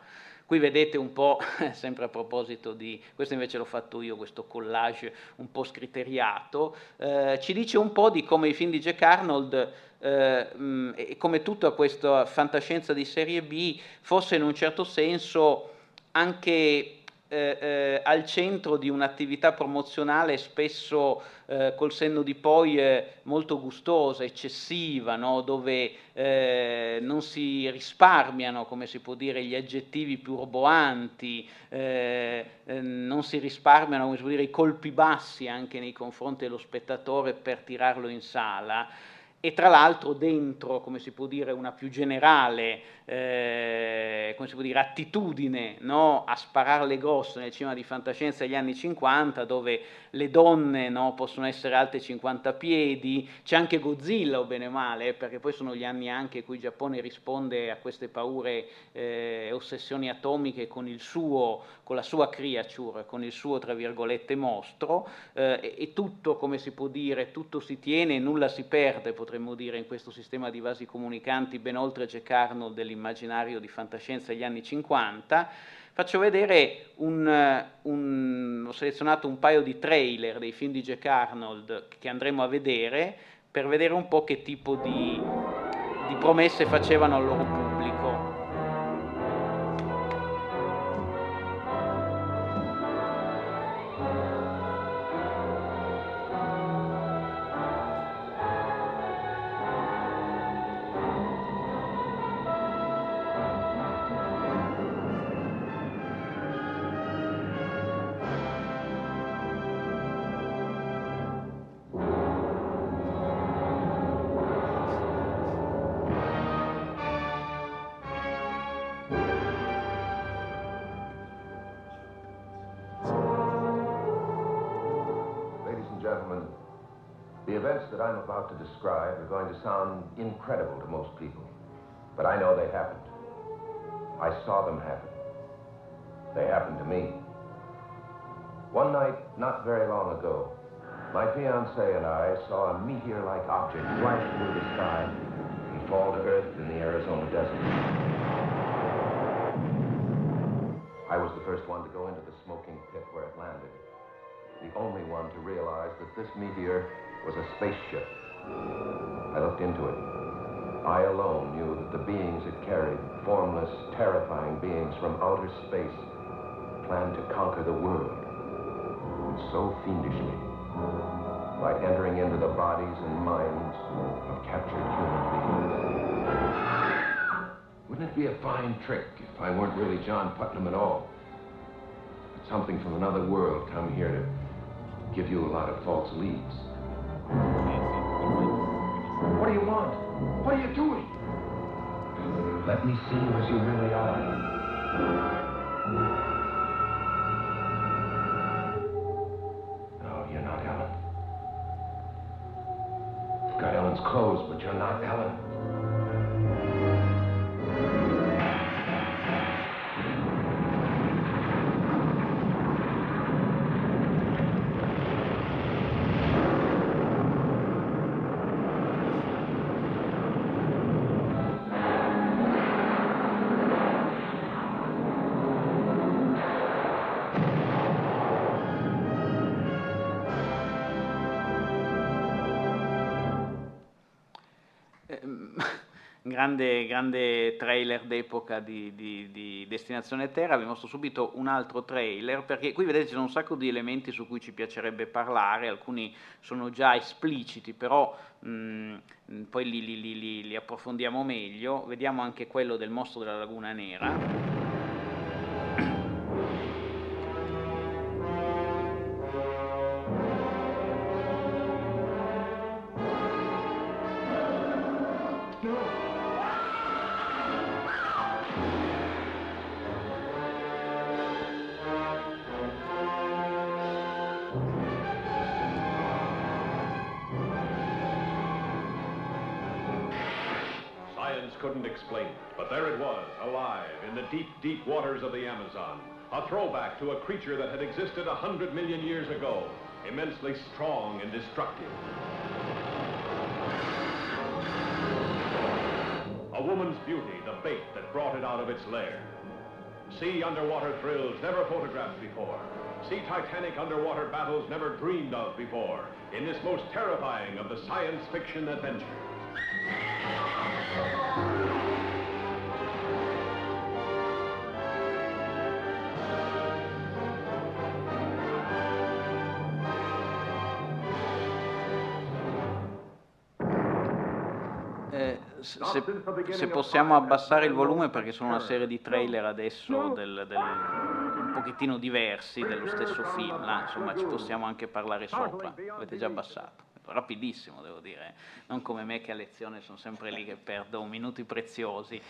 Qui vedete un po', *laughs* sempre a proposito di, questo invece l'ho fatto io, questo collage un po' scriteriato, eh, ci dice un po' di come i film di Jack Arnold eh, mh, e come tutta questa fantascienza di serie B fosse in un certo senso anche eh, eh, al centro di un'attività promozionale spesso eh, col senno di poi eh, molto gustosa, eccessiva, no? dove eh, non si risparmiano, come si può dire, gli aggettivi più roboanti, eh, non si risparmiano come si può dire, i colpi bassi anche nei confronti dello spettatore per tirarlo in sala e tra l'altro dentro, come si può dire, una più generale eh, dire, attitudine no? a sparare le grosse nel cinema di fantascienza degli anni 50, dove le donne no? possono essere alte 50 piedi, c'è anche Godzilla o bene o male, eh, perché poi sono gli anni anche in cui il Giappone risponde a queste paure e eh, ossessioni atomiche con, il suo, con la sua creature, con il suo, tra virgolette, mostro, eh, e, tutto, come si può dire, tutto si tiene e nulla si perde, potremmo dire, in questo sistema di vasi comunicanti ben oltre Jack Arnold dell'immaginario di fantascienza degli anni 50. Faccio vedere un, un, ho selezionato un paio di trailer dei film di Jack Arnold che andremo a vedere per vedere un po' che tipo di, di promesse facevano al loro pubblico. Incredible to most people. But I know they happened. I saw them happen. They happened to me. One night, not very long ago, my fiancée and I saw a meteor-like object flash through the sky and fall to Earth in the Arizona desert. I was the first one to go into the smoking pit where it landed. The only one to realize that this meteor was a spaceship. I looked into it. I alone knew that the beings it carried, formless, terrifying beings from outer space, planned to conquer the world. And so fiendishly, by entering into the bodies and minds of captured human beings. Wouldn't it be a fine trick if I weren't really John Putnam at all? But something from another world come here to give you a lot of false leads. What do you want? What are you doing? Let me see you as you really are. No, you're not Ellen. You've got Ellen's clothes, but you're not Ellen. Grande, grande trailer d'epoca di, di, di, Destinazione Terra, vi mostro subito un altro trailer, perché qui vedete ci sono un sacco di elementi su cui ci piacerebbe parlare, alcuni sono già espliciti, però mh, poi li, li, li, li approfondiamo meglio, vediamo anche quello del mostro della Laguna Nera. Deep, waters of the Amazon. A throwback to a creature that had existed a hundred million years ago, immensely strong and destructive. A woman's beauty, the bait that brought it out of its lair. See underwater thrills never photographed before. See Titanic underwater battles never dreamed of before in this most terrifying of the science fiction adventures. Se, se possiamo abbassare il volume perché sono una serie di trailer adesso del, del, un pochettino diversi dello stesso film, là, insomma ci possiamo anche parlare sopra, avete già abbassato. Rapidissimo devo dire, non come me che a lezione sono sempre lì che perdo minuti preziosi.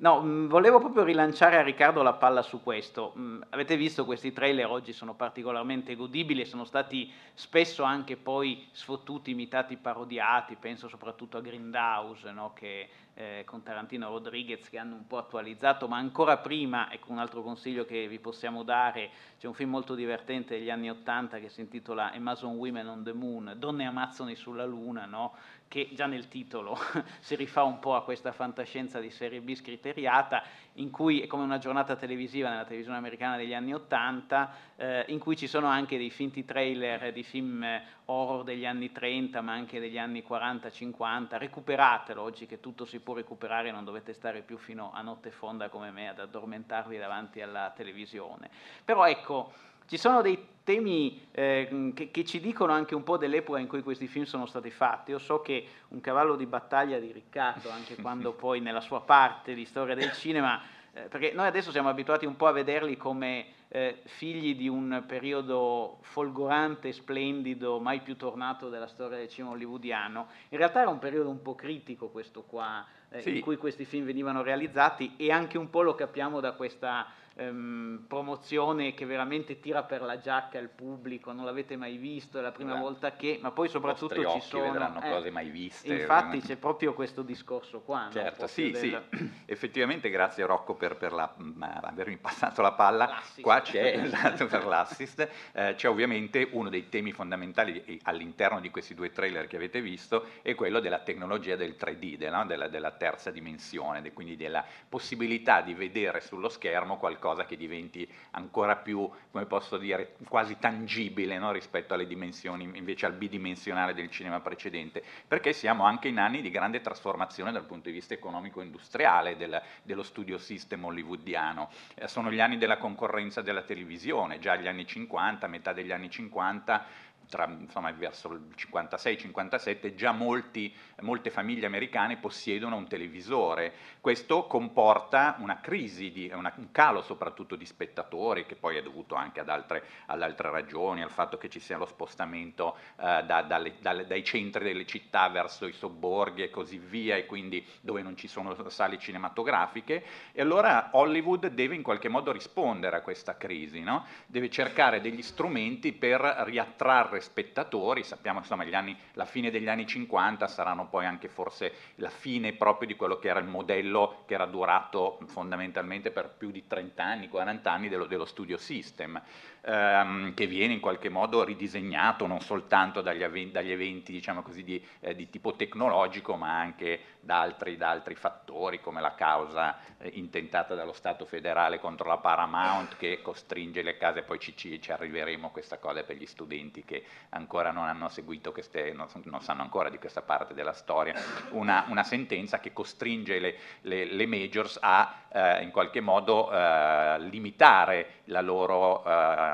No, mh, volevo proprio rilanciare a Riccardo la palla su questo. Mh, avete visto questi trailer oggi sono particolarmente godibili e sono stati spesso anche poi sfottuti, imitati, parodiati, penso soprattutto a Grindhouse, no? che eh, con Tarantino Rodriguez che hanno un po' attualizzato, ma ancora prima, ecco un altro consiglio che vi possiamo dare, c'è un film molto divertente degli anni Ottanta che si intitola Amazon Women on the Moon, Donne Amazzoni sulla Luna, no? Che già nel titolo *laughs* si rifà un po' a questa fantascienza di serie B scriteriata, in cui è come una giornata televisiva nella televisione americana degli anni Ottanta, eh, in cui ci sono anche dei finti trailer di film eh, horror degli anni 30, ma anche degli anni 40-50. Recuperatelo oggi che tutto si può recuperare, non dovete stare più fino a notte fonda come me ad addormentarvi davanti alla televisione. Però ecco, ci sono dei temi eh, che, che, ci dicono anche un po' dell'epoca in cui questi film sono stati fatti. Io so che un cavallo di battaglia di Riccardo, anche *laughs* quando poi nella sua parte di storia del cinema, eh, perché noi adesso siamo abituati un po' a vederli come eh, figli di un periodo folgorante, splendido, mai più tornato della storia del cinema hollywoodiano, in realtà era un periodo un po' critico questo qua, eh, sì. in cui questi film venivano realizzati e anche un po' lo capiamo da questa ehm, promozione che veramente tira per la giacca il pubblico, non l'avete mai visto, è la prima Esatto. volta che, ma poi soprattutto ci sono... vedranno eh, cose mai viste, Infatti c'è proprio questo discorso qua. no? Certo, Proprio sì, del- sì, *clears throat* effettivamente grazie Rocco per, per la- mh, avermi passato la palla. Qua c'è, *laughs* esatto, per l'assist, eh, c'è ovviamente uno dei temi fondamentali di- all'interno di questi due trailer che avete visto, è quello della tecnologia del 3D, de- no? della, della terza dimensione, quindi della possibilità di vedere sullo schermo qualcosa che diventi ancora più, come posso dire, quasi tangibile no? rispetto alle dimensioni, invece al bidimensionale del cinema precedente, perché siamo anche in anni di grande trasformazione dal punto di vista economico-industriale del- dello studio system hollywoodiano. Eh, sono gli anni della concorrenza della televisione, già gli anni 50, metà degli anni 50, tra, insomma, verso il 56-57 già molti, molte famiglie americane possiedono un televisore. Questo comporta una crisi, di, una- un calo soprattutto di spettatori, che poi è dovuto anche ad altre, ad altre ragioni, al fatto che ci sia lo spostamento eh, da- dalle- dalle- dai centri delle città verso i sobborghi e così via, e quindi dove non ci sono sale cinematografiche. E allora Hollywood deve in qualche modo rispondere a questa crisi, no? deve cercare degli strumenti per riattrarre spettatori. Sappiamo insomma anni, la fine degli anni 50 saranno poi anche forse la fine proprio di quello che era il modello che era durato fondamentalmente per più di 30 anni, 40 anni dello, dello studio system, ehm, che viene in qualche modo ridisegnato non soltanto dagli, aven- dagli eventi diciamo così, di, eh, di tipo tecnologico, ma anche da altri, da altri fattori come la causa eh, intentata dallo Stato federale contro la Paramount che costringe le case, poi ci, ci- ci arriveremo a questa cosa per gli studenti che ancora non hanno seguito queste, non, non sanno ancora di questa parte della storia, una, una sentenza che costringe le, le- le majors a eh, in qualche modo eh, limitare la loro,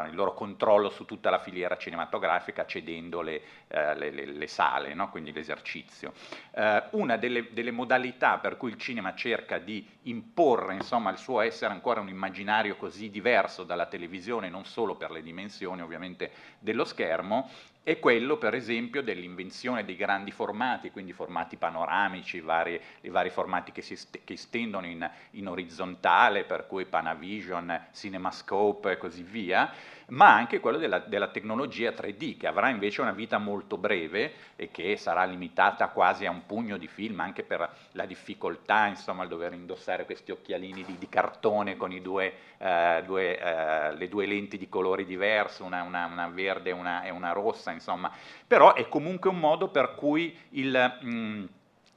il loro controllo su tutta la filiera cinematografica cedendo le, eh, le- le- le sale, no? quindi l'esercizio. Eh, una delle, delle modalità per cui il cinema cerca di imporre insomma, il suo essere ancora un immaginario così diverso dalla televisione, non solo per le dimensioni ovviamente dello schermo, è quello per esempio dell'invenzione dei grandi formati, quindi formati panoramici, vari- i vari formati che si estendono in, in orizzontale, per cui Panavision, CinemaScope e così via, ma anche quello della, della tecnologia 3D, che avrà invece una vita molto breve e che sarà limitata quasi a un pugno di film, anche per la difficoltà, insomma, il dover indossare questi occhialini di, di cartone con due, eh, due, eh, le due lenti di colori diversi, una, una- una verde e una, una rossa, insomma. Però è comunque un modo per cui il... mm,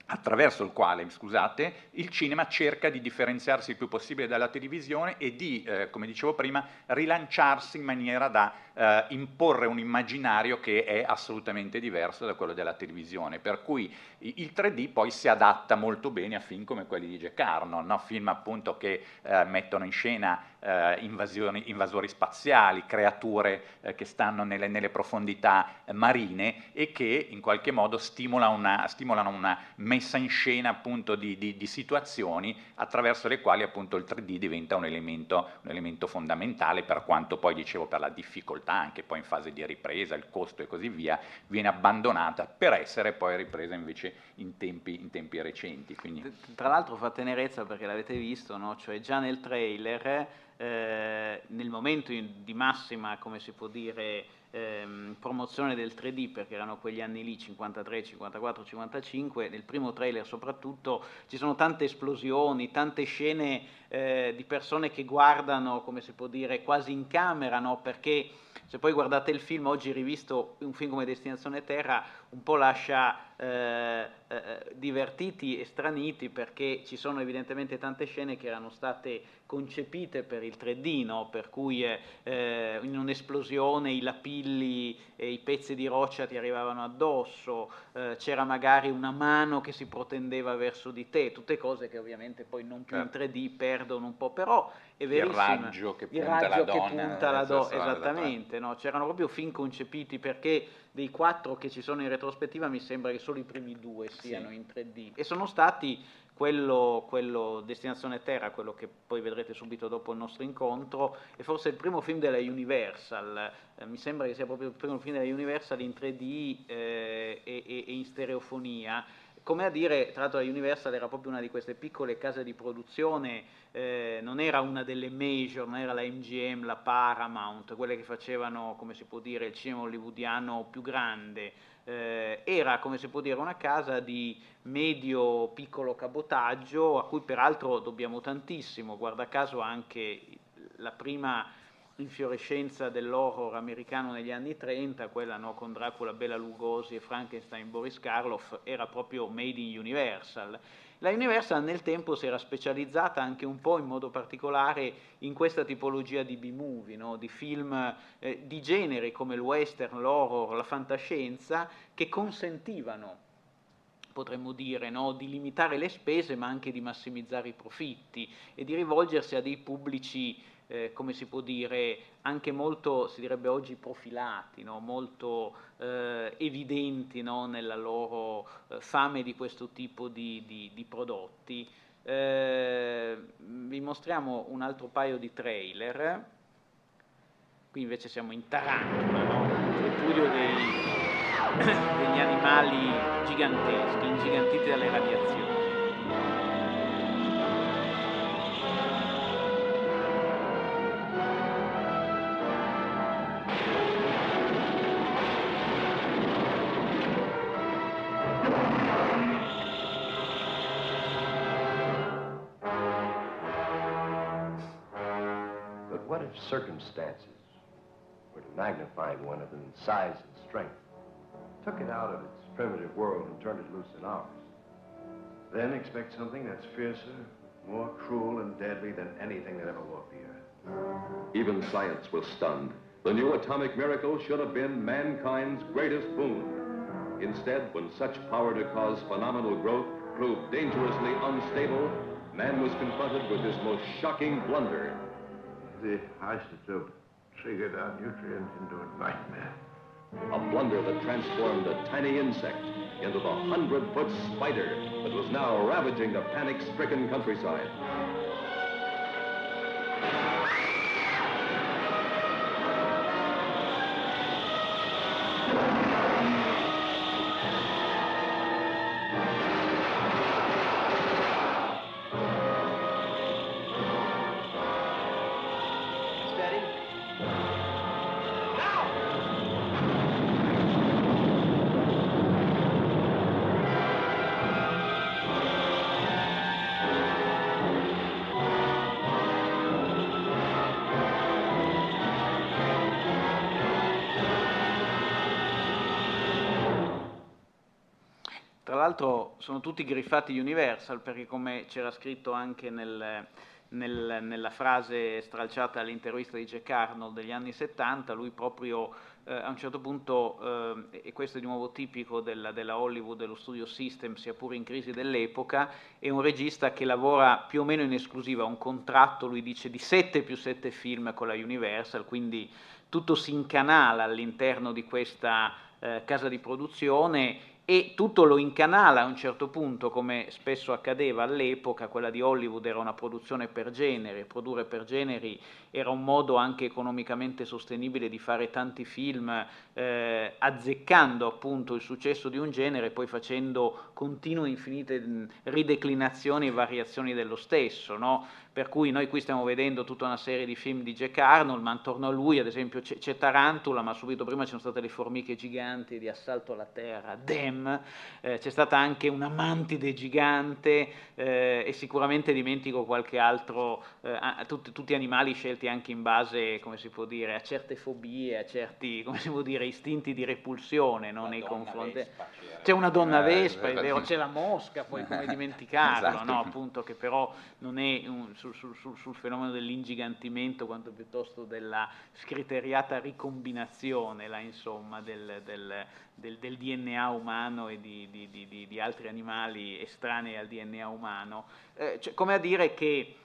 attraverso il quale, scusate, il cinema cerca di differenziarsi il più possibile dalla televisione e di, eh, come dicevo prima, rilanciarsi in maniera da eh, imporre un immaginario che è assolutamente diverso da quello della televisione, per cui il 3D poi si adatta molto bene a film come quelli di Jack Arnold, no? film appunto che eh, mettono in scena eh, invasori spaziali, creature eh, che stanno nelle, nelle profondità marine e che in qualche modo stimola una, stimolano una messa in scena appunto di, di, di, situazioni attraverso le quali appunto il 3D diventa un elemento, un elemento fondamentale per quanto poi dicevo per la difficoltà anche poi in fase di ripresa, il costo e così via, viene abbandonata per essere poi ripresa invece in tempi, in tempi recenti. Quindi... Tra l'altro fa tenerezza perché l'avete visto, no? cioè già nel trailer, eh, nel momento di massima, come si può dire, ehm, promozione del 3D, perché erano quegli anni lì, 53, 54, 55, nel primo trailer soprattutto ci sono tante esplosioni, tante scene eh, di persone che guardano, come si può dire, quasi in camera, no? perché se poi guardate il film, oggi rivisto un film come Destinazione Terra, un po' lascia eh, eh, divertiti e straniti perché ci sono evidentemente tante scene che erano state concepite per il 3D, no? per cui eh, in un'esplosione i lapilli e i pezzi di roccia ti arrivavano addosso, eh, c'era magari una mano che si protendeva verso di te, tutte cose che ovviamente poi non più in 3D certo. perdono un po', però è verissimo. Il raggio che punta raggio la donna. Punta la do- esattamente, no? c'erano proprio film concepiti perché dei quattro che ci sono in retrospettiva mi sembra che solo i primi due siano sì. in 3D e sono stati quello, quello, Destinazione Terra, quello che poi vedrete subito dopo il nostro incontro, è forse il primo film della Universal, eh, mi sembra che sia proprio il primo film della Universal in 3D eh, e, e, in stereofonia, come a dire, tra l'altro la Universal era proprio una di queste piccole case di produzione, eh, non era una delle major, non era la MGM, la Paramount, quelle che facevano, come si può dire, il cinema hollywoodiano più grande, eh, era, come si può dire, una casa di medio-piccolo cabotaggio, a cui peraltro dobbiamo tantissimo, guarda caso anche la prima infiorescenza dell'horror americano negli anni 30, quella no, con Dracula, Bela Lugosi e Frankenstein, Boris Karloff, era proprio made in Universal. La Universal nel tempo si era specializzata anche un po' in modo particolare in questa tipologia di B-movie, no? di film eh, di genere come il western, l'horror, la fantascienza, che consentivano potremmo dire, no? di limitare le spese ma anche di massimizzare i profitti e di rivolgersi a dei pubblici eh, come si può dire, anche molto, si direbbe oggi, profilati, no? molto eh, evidenti no? nella loro eh, fame di questo tipo di, di, di prodotti. Eh, vi mostriamo un altro paio di trailer, qui invece siamo in Tarantula, no? repudio dei, *coughs* degli animali giganteschi, ingigantiti dalle radiazioni. Circumstances were to magnify one of them in size and strength, took it out of its primitive world and turned it loose in ours. Then expect something that's fiercer, more cruel and deadly than anything that ever walked the earth. Even science was stunned. The new atomic miracle should have been mankind's greatest boon. Instead, when such power to cause phenomenal growth proved dangerously unstable, man was confronted with his most shocking blunder the isotope triggered our nutrient into a nightmare. A blunder that transformed a tiny insect into the hundred-foot spider that was now ravaging the panic-stricken countryside. Sono tutti griffati Universal, perché come c'era scritto anche nel, nel, nella frase stralciata all'intervista di Jack Arnold degli anni 70, lui proprio eh, a un certo punto, eh, e questo è di nuovo tipico della, della, Hollywood, dello studio system, sia pure in crisi dell'epoca, è un regista che lavora più o meno in esclusiva, ha un contratto, lui dice, di 7 più 7 film con la Universal, quindi tutto si incanala all'interno di questa eh, casa di produzione e tutto lo incanala a un certo punto, come spesso accadeva all'epoca, quella di Hollywood era una produzione per genere, produrre per generi era un modo anche economicamente sostenibile di fare tanti film, eh, azzeccando appunto il successo di un genere e poi facendo continue infinite rideclinazioni e variazioni dello stesso, no? per cui noi qui stiamo vedendo tutta una serie di film di Jack Arnold, ma intorno a lui ad esempio c'è, Tarantula, ma subito prima ci sono state le formiche giganti di Assalto alla Terra, Dem, eh, c'è stata anche una mantide gigante eh, e sicuramente dimentico qualche altro, eh, tutti, tutti, animali scelti anche in base, come si può dire, a certe fobie, a certi, come si può dire, istinti di repulsione no, nei confronti. C'è una donna eh, Vespa, è vero, c'è la mosca, poi come *laughs* dimenticarlo, esatto. no, appunto che però non è un, sul, sul, sul, fenomeno dell'ingigantimento quanto piuttosto della scriteriata ricombinazione là, insomma, del, del, del, del, DNA umano e di, di, di, di, altri animali estranei al DNA umano, eh, cioè, come a dire che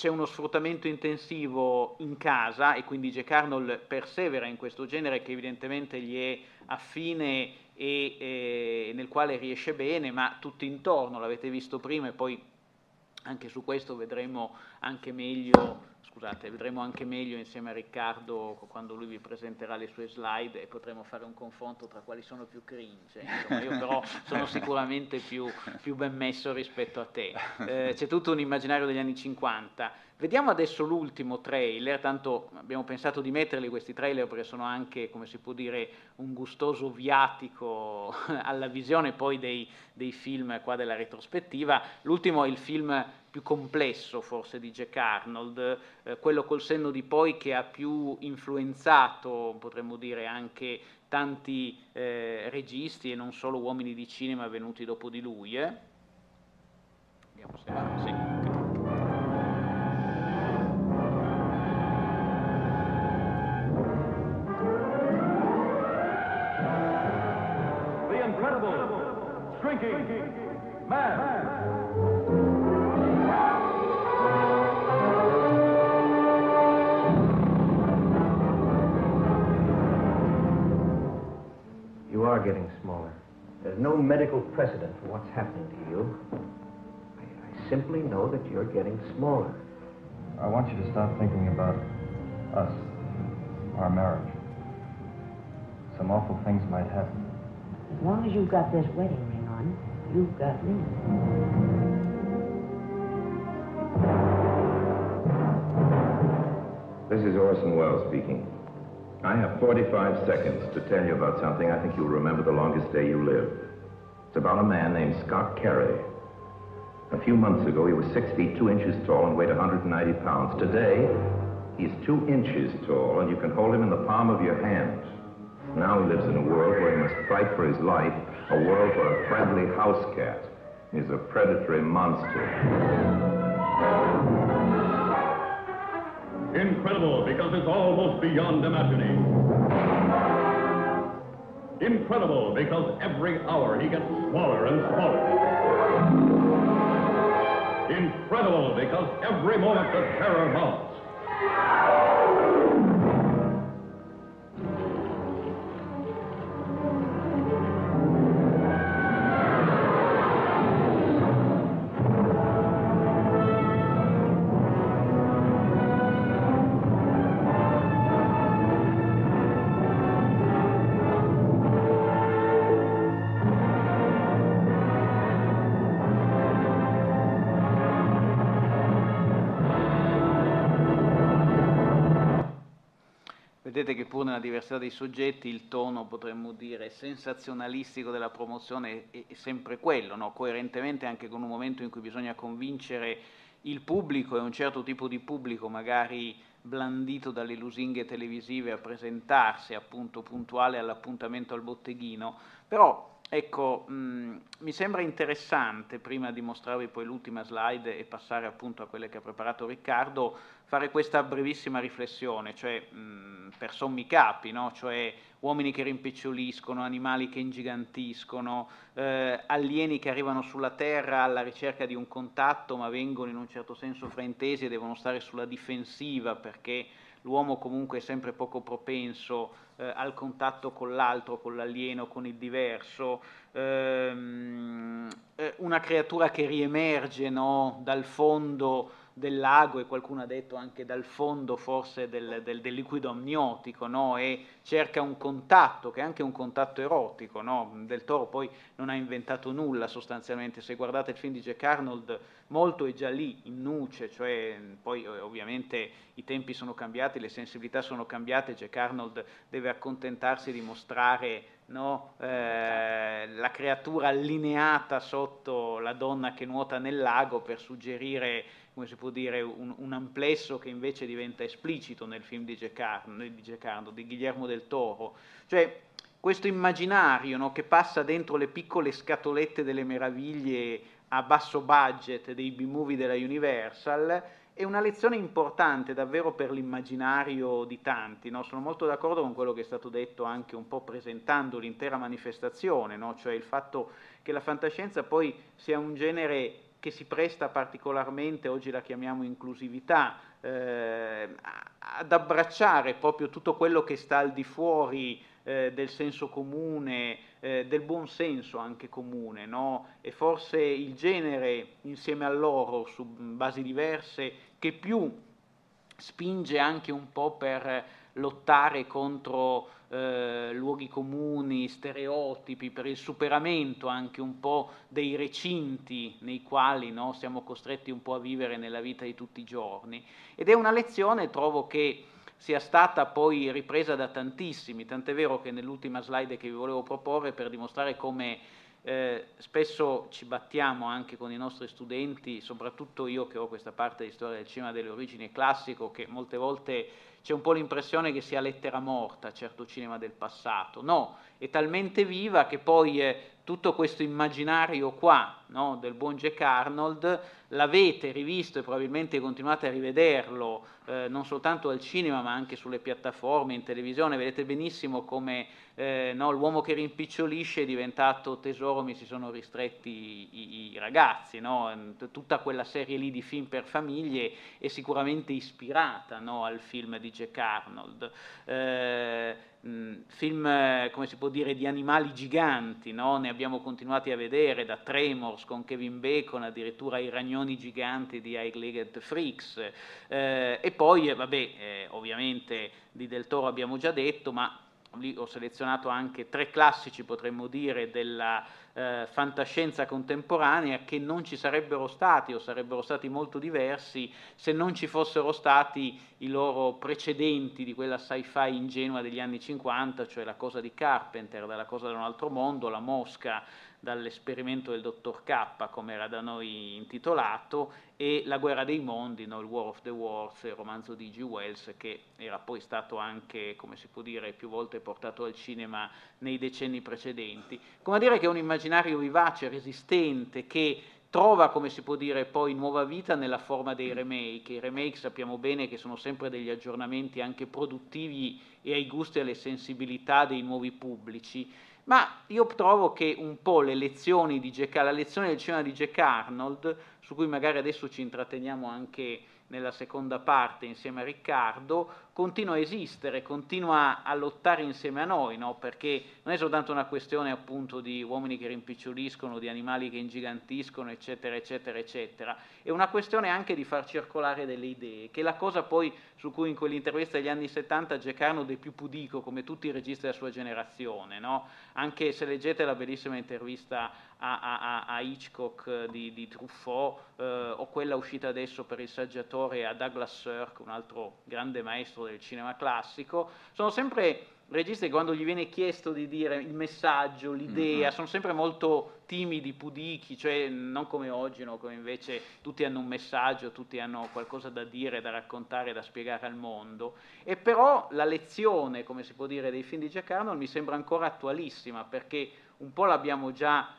c'è uno sfruttamento intensivo in casa e quindi Jack Arnold persevera in questo genere che evidentemente gli è affine e, e nel quale riesce bene, ma tutto intorno, l'avete visto prima e poi anche su questo vedremo anche meglio, scusate, vedremo anche meglio insieme a Riccardo quando lui vi presenterà le sue slide e potremo fare un confronto tra quali sono più cringe. Insomma, io però sono *laughs* sicuramente più, più ben messo rispetto a te. Eh, c'è tutto un immaginario degli anni 50 Vediamo adesso l'ultimo trailer, tanto abbiamo pensato di metterli questi trailer perché sono anche, come si può dire, un gustoso viatico *laughs* alla visione poi dei, dei film qua della retrospettiva. L'ultimo è il film più complesso forse di Jack Arnold, eh, quello col senno di poi che ha più influenzato, potremmo dire, anche tanti eh, registi e non solo uomini di cinema venuti dopo di lui. Eh. Vediamo se va. Sì. shrinking man. Are getting smaller. There's no medical precedent for what's happening to you. I, I simply know that you're getting smaller. I want you to stop thinking about us, our marriage. Some awful things might happen. As long as you've got this wedding ring on, you've got me. This is Orson Welles speaking. I have 45 seconds to tell you about something I think you'll remember the longest day you live. It's about a man named Scott Carey. A few months ago, he was 6 feet 2 inches tall and weighed 190 pounds. Today, he's 2 inches tall, and you can hold him in the palm of your hand. Now he lives in a world where he must fight for his life, a world where a friendly house cat is a predatory monster. Incredible because it's almost beyond imagining. Incredible because every hour he gets smaller and smaller. Incredible because every moment the terror mounts. Vedete che pur nella diversità dei soggetti il tono, potremmo dire, sensazionalistico della promozione è, è sempre quello, no? coerentemente anche con un momento in cui bisogna convincere il pubblico e un certo tipo di pubblico magari blandito dalle lusinghe televisive a presentarsi appunto puntuale all'appuntamento al botteghino, però ecco, mh, mi sembra interessante, prima di mostrarvi poi l'ultima slide e passare appunto a quelle che ha preparato Riccardo, fare questa brevissima riflessione, cioè mh, per sommi capi, no? cioè uomini che rimpiccioliscono, animali che ingigantiscono, eh, alieni che arrivano sulla Terra alla ricerca di un contatto ma vengono in un certo senso fraintesi e devono stare sulla difensiva perché l'uomo comunque è sempre poco propenso eh, al contatto con l'altro, con l'alieno, con il diverso, ehm, eh, una creatura che riemerge no, dal fondo del lago e qualcuno ha detto anche dal fondo forse del, del, del liquido amniotico no? e cerca un contatto che è anche un contatto erotico no? del Toro poi non ha inventato nulla sostanzialmente se guardate il film di Jack Arnold molto è già lì in nuce cioè poi ovviamente i tempi sono cambiati le sensibilità sono cambiate Jack Arnold deve accontentarsi di mostrare no? eh, la creatura allineata sotto la donna che nuota nel lago per suggerire come si può dire, un, un, amplesso che invece diventa esplicito nel film di Gecardo, di, Gecardo, di Guillermo del Toro. Cioè, questo immaginario no, che passa dentro le piccole scatolette delle meraviglie a basso budget dei B-movie della Universal è una lezione importante davvero per l'immaginario di tanti. No? Sono molto d'accordo con quello che è stato detto anche un po' presentando l'intera manifestazione, no? cioè il fatto che la fantascienza poi sia un genere che si presta particolarmente, oggi la chiamiamo inclusività, eh, ad abbracciare proprio tutto quello che sta al di fuori eh, del senso comune, eh, del buon senso anche comune, no? e forse il genere insieme a loro su basi diverse che più spinge anche un po' per lottare contro eh, luoghi comuni, stereotipi, per il superamento anche un po' dei recinti nei quali no, siamo costretti un po' a vivere nella vita di tutti i giorni. Ed è una lezione, trovo che sia stata poi ripresa da tantissimi, tant'è vero che nell'ultima slide che vi volevo proporre per dimostrare come eh, spesso ci battiamo anche con i nostri studenti, soprattutto io che ho questa parte di storia del cinema delle origini classico, che molte volte c'è un po' l'impressione che sia lettera morta certo cinema del passato. No, è talmente viva che poi eh, tutto questo immaginario qua no, del buon Jack Arnold l'avete rivisto e probabilmente continuate a rivederlo eh, non soltanto al cinema ma anche sulle piattaforme, in televisione, vedete benissimo come eh, no, l'uomo che rimpicciolisce è diventato tesoro, mi si sono ristretti i, i ragazzi, no? tutta quella serie lì di film per famiglie è sicuramente ispirata al film di Jack Arnold. Eh, film, come si può dire, di animali giganti, no? ne abbiamo continuati a vedere da Tremors con Kevin Bacon, addirittura i ragnoni giganti di High-Legged Freaks, eh, e poi, vabbè, eh, ovviamente di Del Toro abbiamo già detto, ma lì ho selezionato anche tre classici, potremmo dire, della eh, fantascienza contemporanea che non ci sarebbero stati o sarebbero stati molto diversi se non ci fossero stati i loro precedenti di quella sci-fi ingenua degli anni 50, cioè la cosa di Carpenter, dalla cosa da un altro mondo, la mosca dall'esperimento del dottor K, come era da noi intitolato, e La guerra dei mondi, no? il War of the Wars, il romanzo di G. Wells, che era poi stato anche, come si può dire, più volte portato al cinema nei decenni precedenti. Come a dire che è un immaginario vivace, resistente, che trova, come si può dire, poi nuova vita nella forma dei remake. I remake sappiamo bene che sono sempre degli aggiornamenti anche produttivi e ai gusti e alle sensibilità dei nuovi pubblici ma io trovo che un po' le lezioni di Jack, la lezione del cinema di Jack Arnold, su cui magari adesso ci intratteniamo anche nella seconda parte insieme a Riccardo, continua a esistere, continua a lottare insieme a noi, no? perché non è soltanto una questione appunto di uomini che rimpiccioliscono, di animali che ingigantiscono, eccetera, eccetera, eccetera, è una questione anche di far circolare delle idee, che è la cosa poi su cui in quell'intervista degli anni 70 Jack Arnold è più pudico, come tutti i registi della sua generazione, no? anche se leggete la bellissima intervista a, a, a Hitchcock di, di Truffaut eh, o quella uscita adesso per il saggiatore a Douglas Sirk, un altro grande maestro del cinema classico, sono sempre registi che quando gli viene chiesto di dire il messaggio, l'idea, mm-hmm. sono sempre molto timidi, pudichi, cioè non come oggi, no? come invece tutti hanno un messaggio, tutti hanno qualcosa da dire, da raccontare, da spiegare al mondo. E però la lezione, come si può dire, dei film di Jack Arnold mi sembra ancora attualissima, perché un po' l'abbiamo già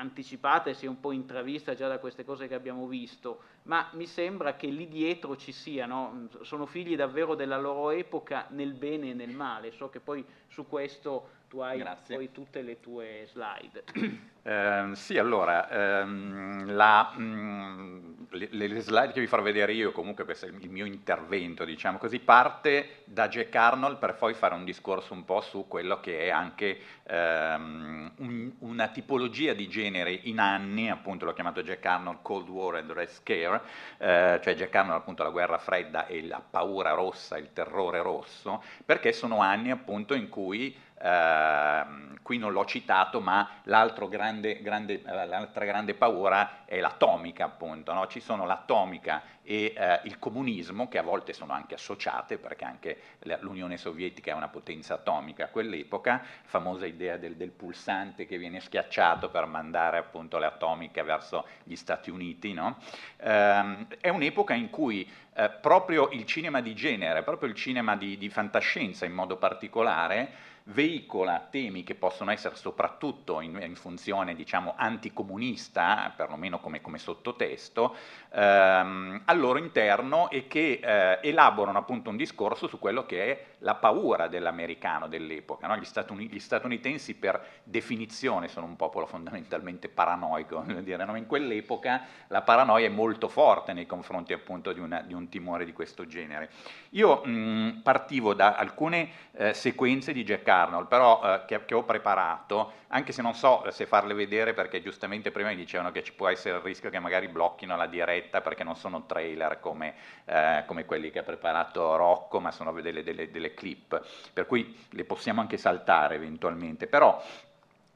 anticipata e si è un po' intravista già da queste cose che abbiamo visto, ma mi sembra che lì dietro ci siano, sono figli davvero della loro epoca nel bene e nel male, so che poi su questo tu hai Grazie. poi tutte le tue slide. *clears throat* Eh, sì, allora, ehm, la, mh, le, le slide che vi farò vedere io, comunque questo è il mio intervento, diciamo così, parte da Jack Arnold per poi fare un discorso un po' su quello che è anche ehm, un- una tipologia di genere in anni, appunto l'ho chiamato Jack Arnold Cold War and Red Scare, eh, cioè Jack Arnold appunto la guerra fredda e la paura rossa, il terrore rosso, perché sono anni appunto in cui Ehm, qui non l'ho citato, ma grande, grande, l'altra grande paura è l'atomica, appunto. no? Ci sono l'atomica e eh, il comunismo, che a volte sono anche associate, perché anche l'Unione Sovietica è una potenza atomica a quell'epoca, famosa idea del, del pulsante che viene schiacciato per mandare appunto le atomiche verso gli Stati Uniti. no? Ehm, è un'epoca in cui eh, proprio il cinema di genere, proprio il cinema di, di fantascienza in modo particolare, veicola temi che possono essere soprattutto in, in funzione diciamo anticomunista, perlomeno come, come sottotesto, ehm, al loro interno e che eh, elaborano appunto un discorso su quello che è la paura dell'americano dell'epoca. no? Gli, Statuni- gli statunitensi per definizione sono un popolo fondamentalmente paranoico, *laughs* dire, no? in quell'epoca la paranoia è molto forte nei confronti appunto di, una- di un timore di questo genere. Io mh, partivo da alcune eh, sequenze di Jack Arnold, però eh, che, che ho preparato, anche se non so se farle vedere perché giustamente prima mi dicevano che ci può essere il rischio che magari blocchino la diretta perché non sono trailer come, eh, come quelli che ha preparato Rocco, ma sono delle, delle- delle clip, per cui le possiamo anche saltare eventualmente, però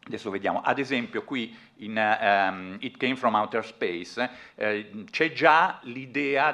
Adesso vediamo, ad esempio qui in ehm, It Came From Outer Space eh, c'è già l'idea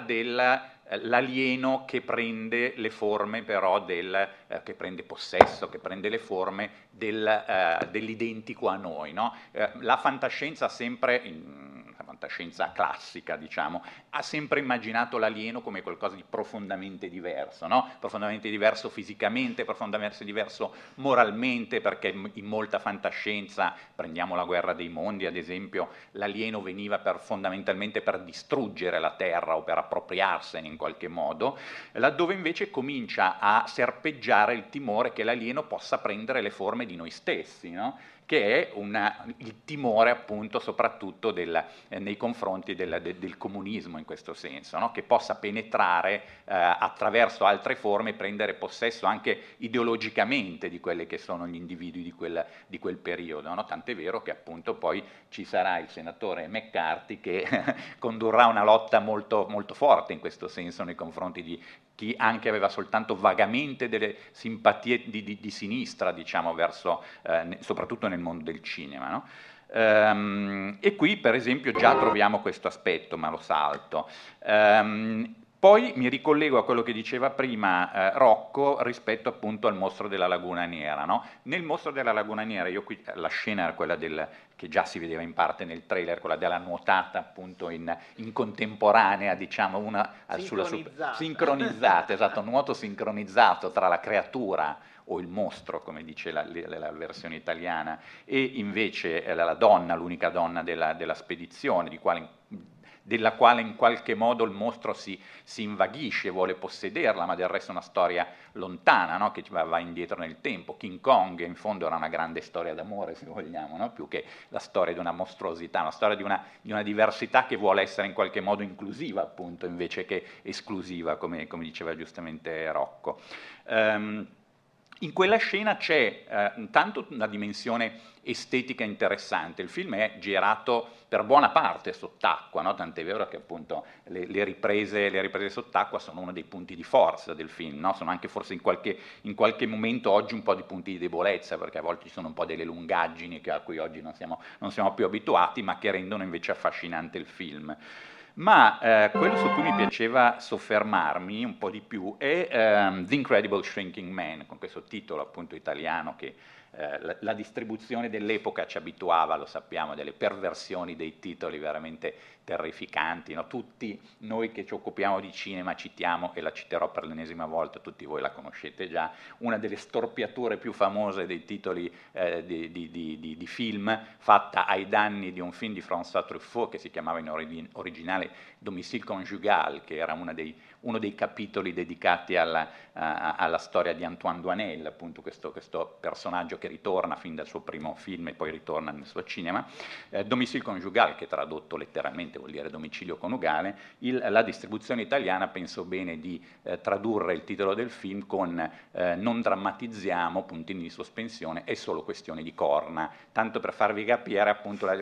dell'alieno che prende le forme però del, eh, che prende possesso, che prende le forme del, eh, dell'identico a noi. no? Eh, la fantascienza ha sempre, in- fantascienza classica diciamo, ha sempre immaginato l'alieno come qualcosa di profondamente diverso, no? profondamente diverso fisicamente, profondamente diverso moralmente, perché in molta fantascienza, prendiamo la guerra dei mondi ad esempio, l'alieno veniva per- fondamentalmente per distruggere la Terra o per appropriarsene in qualche modo, laddove invece comincia a serpeggiare il timore che l'alieno possa prendere le forme di noi stessi, no? Che è una- il timore appunto soprattutto del- eh, nei confronti del, de- del comunismo in questo senso, no? che possa penetrare eh, attraverso altre forme prendere possesso anche ideologicamente di quelli che sono gli individui di quel, di quel periodo. no? Tant'è vero che appunto poi ci sarà il senatore McCarthy che *laughs* condurrà una lotta molto, molto forte in questo senso nei confronti di chi anche aveva soltanto vagamente delle simpatie di, di- di sinistra, diciamo, verso, eh, soprattutto nel mondo del cinema. no? Ehm, e qui, per esempio, già troviamo questo aspetto, ma lo salto. Ehm, poi mi ricollego a quello che diceva prima eh, Rocco rispetto appunto al mostro della Laguna Nera. no? Nel mostro della Laguna Nera, io qui, la scena era quella del, che già si vedeva in parte nel trailer, quella della nuotata appunto in, in contemporanea, diciamo, una eh, sulla Sincronizzata. sincronizzata, esatto, nuoto sincronizzato tra la creatura o il mostro, come dice la, la- la versione italiana, e invece eh, la, la donna, l'unica donna della, della spedizione, di quale- della quale in qualche modo il mostro si, si invaghisce, vuole possederla, ma del resto è una storia lontana, no? che va, indietro nel tempo. King Kong in fondo era una grande storia d'amore, se vogliamo, no? più che la storia di una mostruosità, una storia di una, di una diversità che vuole essere in qualche modo inclusiva, appunto, invece che esclusiva, come, come diceva giustamente Rocco. Ehm, in quella scena c'è eh, una dimensione estetica interessante, il film è girato per buona parte sott'acqua, no? tant'è vero che appunto le, le riprese, le riprese sott'acqua sono uno dei punti di forza del film, no? sono anche forse in qualche, in qualche momento oggi un po' di punti di debolezza, perché a volte ci sono un po' delle lungaggini a cui oggi non siamo, non siamo più abituati, ma che rendono invece affascinante il film. Ma eh, quello su cui mi piaceva soffermarmi un po' di più è ehm, The Incredible Shrinking Man, con questo titolo appunto italiano che la, la, distribuzione dell'epoca ci abituava, lo sappiamo, delle perversioni dei titoli veramente terrificanti, no? tutti noi che ci occupiamo di cinema citiamo, e la citerò per l'ennesima volta, tutti voi la conoscete già, una delle storpiature più famose dei titoli eh, di, di, di, di, film, fatta ai danni di un film di François Truffaut che si chiamava in originale Domicile Conjugal, che era dei, uno dei capitoli dedicati alla, uh, alla storia di Antoine Douanel, appunto questo, questo, personaggio che ritorna fin dal suo primo film e poi ritorna nel suo cinema. Eh, Domicile Conjugal, che tradotto letteralmente vuol dire domicilio coniugale, il, la distribuzione italiana pensò bene di eh, tradurre il titolo del film con eh, non drammatizziamo, puntini di sospensione, è solo questione di corna, tanto per farvi capire appunto, la,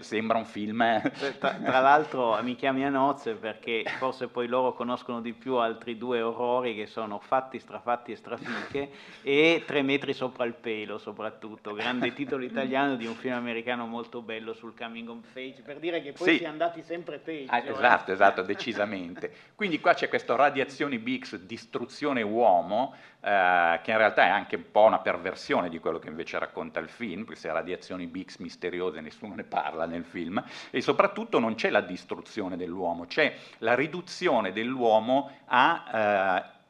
sembra un film... Tra, tra l'altro mi chiami a nozze perché forse poi loro conoscono di più altri due orrori che sono Fatti, Strafatti e Strafiche *laughs* e Tre metri sopra il pelo soprattutto, grande titolo italiano di un film americano molto bello sul coming of age, per dire che poi sì. si è andati sempre peggio. Ah, esatto, eh. esatto, *laughs* decisamente. Quindi qua c'è questo radiazioni Bix, distruzione uomo, eh, che in realtà è anche un po' una perversione di quello che invece racconta il film, queste radiazioni Bix misteriose, nessuno ne parla nel film, e soprattutto non c'è la distruzione dell'uomo, c'è la riduzione dell'uomo a... Eh,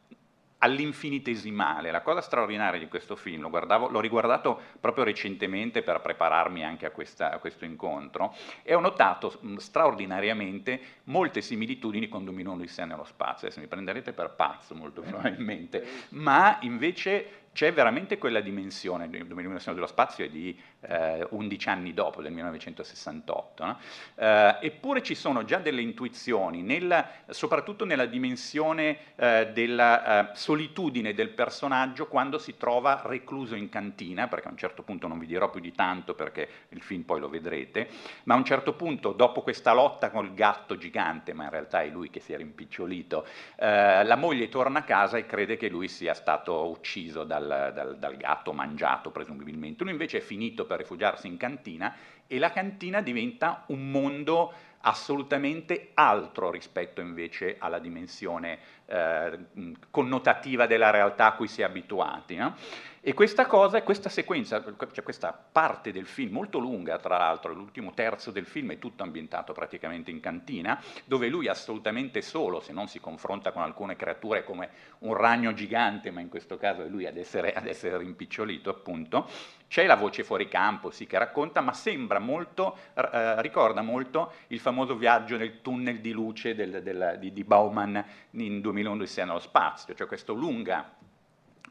all'infinitesimale. La cosa straordinaria di questo film, guardavo, l'ho riguardato proprio recentemente per prepararmi anche a, questa, a questo incontro, e ho notato mh, straordinariamente molte similitudini con Domino Odissea nello spazio. Adesso mi prenderete per pazzo molto probabilmente, ma invece c'è veramente quella dimensione, l'illuminazione dello spazio è di eh, 11 anni dopo, del 1968, no? eh, eppure ci sono già delle intuizioni, nella, soprattutto nella dimensione eh, della eh, solitudine del personaggio quando si trova recluso in cantina, perché a un certo punto non vi dirò più di tanto perché il film poi lo vedrete, ma a un certo punto, dopo questa lotta con il gatto gigante, ma in realtà è lui che si è rimpicciolito, eh, la moglie torna a casa e crede che lui sia stato ucciso dal dal, dal, dal gatto mangiato presumibilmente. Lui invece è finito per rifugiarsi in cantina e la cantina diventa un mondo assolutamente altro rispetto invece alla dimensione eh, connotativa della realtà a cui si è abituati. No? E questa cosa, questa sequenza, cioè questa parte del film, molto lunga tra l'altro, l'ultimo terzo del film è tutto ambientato praticamente in cantina, dove lui assolutamente solo, se non si confronta con alcune creature come un ragno gigante, ma in questo caso è lui ad essere, ad essere rimpicciolito appunto, c'è la voce fuori campo, sì, che racconta, ma sembra molto, eh, ricorda molto il famoso viaggio nel tunnel di luce del, del, di, di Bauman in 2011 nello spazio, cioè questa lunga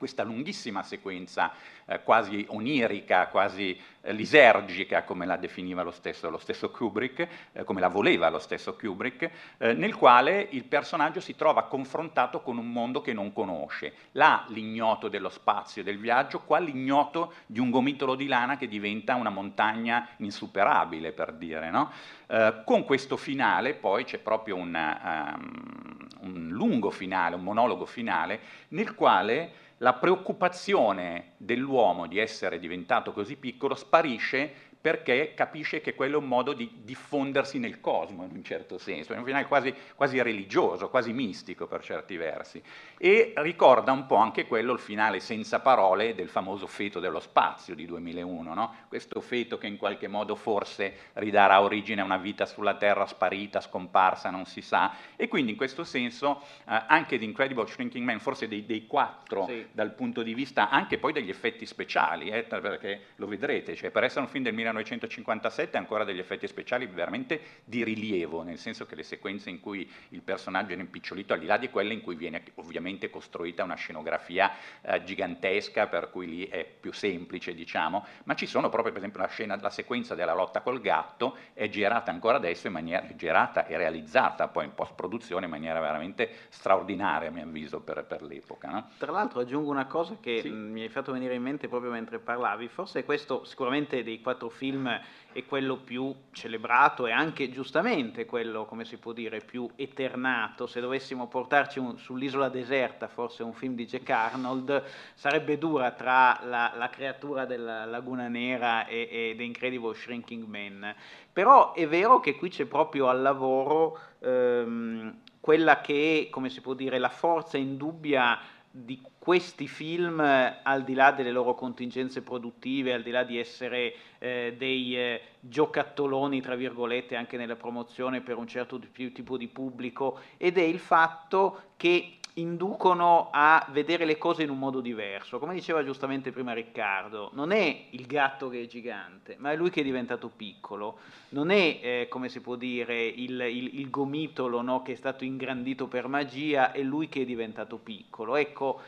questa lunghissima sequenza eh, quasi onirica, quasi eh, lisergica, come la definiva lo stesso, lo stesso Kubrick, eh, come la voleva lo stesso Kubrick, eh, nel quale il personaggio si trova confrontato con un mondo che non conosce. Là l'ignoto dello spazio e del viaggio, qua l'ignoto di un gomitolo di lana che diventa una montagna insuperabile, per dire. No? Eh, con questo finale poi c'è proprio una, um, un lungo finale, un monologo finale, nel quale la preoccupazione dell'uomo di essere diventato così piccolo sparisce perché capisce che quello è un modo di diffondersi nel cosmo in un certo senso, è un finale quasi, quasi, religioso, quasi mistico per certi versi, e ricorda un po' anche quello il finale senza parole del famoso feto dello spazio di 2001, no? questo feto che in qualche modo forse ridarà origine a una vita sulla Terra sparita, scomparsa, non si sa, e quindi in questo senso eh, anche The Incredible Shrinking Man, forse dei, dei quattro sì. dal punto di vista anche poi degli effetti speciali, eh, perché lo vedrete, cioè per essere un film del 1900 1957 ancora degli effetti speciali veramente di rilievo, nel senso che le sequenze in cui il personaggio è rimpicciolito, al di là di quelle in cui viene ovviamente costruita una scenografia eh, gigantesca, per cui lì è più semplice, diciamo, ma ci sono proprio per esempio la, scena, la sequenza della lotta col gatto, è girata ancora adesso in maniera, girata e realizzata poi in post-produzione in maniera veramente straordinaria, a mio avviso, per, per l'epoca. No? Tra l'altro aggiungo una cosa che sì. mi hai fatto venire in mente proprio mentre parlavi, forse questo sicuramente dei quattro film film è quello più celebrato e anche giustamente quello, come si può dire, più eternato. Se dovessimo portarci un, sull'isola deserta, forse un film di Jack Arnold, sarebbe dura tra la, la creatura della Laguna Nera e, e The Incredible Shrinking Man. Però è vero che qui c'è proprio al lavoro ehm, quella che è, come si può dire, la forza indubbia di questi film, al di là delle loro contingenze produttive, al di là di essere eh, dei eh, giocattoloni, tra virgolette, anche nella promozione per un certo tipo di pubblico, ed è il fatto che inducono a vedere le cose in un modo diverso. Come diceva giustamente prima Riccardo, non è il gatto che è gigante, ma è lui che è diventato piccolo. Non è, eh, come si può dire, il, il, il gomitolo no, che è stato ingrandito per magia, è lui che è diventato piccolo. Ecco,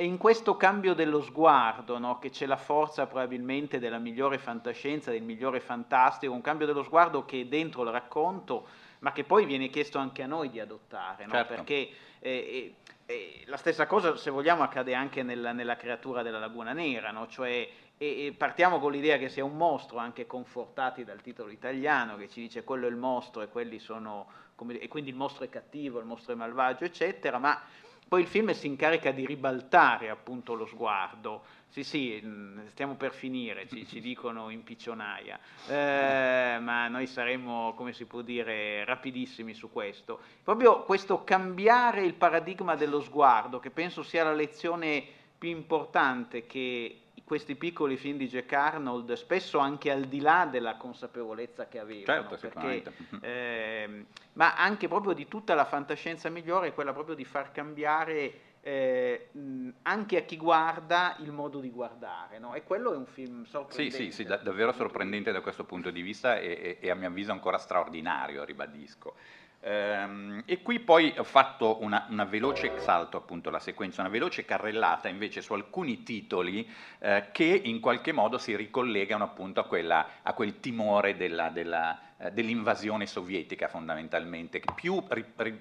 è in questo cambio dello sguardo no, che c'è la forza probabilmente della migliore fantascienza, del migliore fantastico, un cambio dello sguardo che è dentro il racconto, ma che poi viene chiesto anche a noi di adottare, no? certo. perché eh, eh, la stessa cosa, se vogliamo, accade anche nella, nella creatura della Laguna Nera, no? cioè e, e, partiamo con l'idea che sia un mostro, anche confortati dal titolo italiano che ci dice quello è il mostro e quelli sono, come, e quindi il mostro è cattivo, il mostro è malvagio, eccetera, ma poi il film si incarica di ribaltare appunto lo sguardo. Sì, sì, mm, stiamo per finire, ci, ci dicono in piccionaia, eh, ma noi saremo, come si può dire, rapidissimi su questo. Proprio questo cambiare il paradigma dello sguardo, che penso sia la lezione più importante che questi piccoli film di Jack Arnold, spesso anche al di là della consapevolezza che avevano, certo, perché, eh, ma anche proprio di tutta la fantascienza migliore quella proprio di far cambiare eh, anche a chi guarda il modo di guardare, no? e quello è un film sorprendente. Sì, sì, sì da, davvero sorprendente da questo punto di vista e, e, e a mio avviso ancora straordinario, ribadisco. Ehm, e qui poi ho fatto una, una, veloce salto, appunto la sequenza, una veloce carrellata invece su alcuni titoli eh, che in qualche modo si ricollegano appunto a, quella, a quel timore della, della dell'invasione sovietica fondamentalmente, più,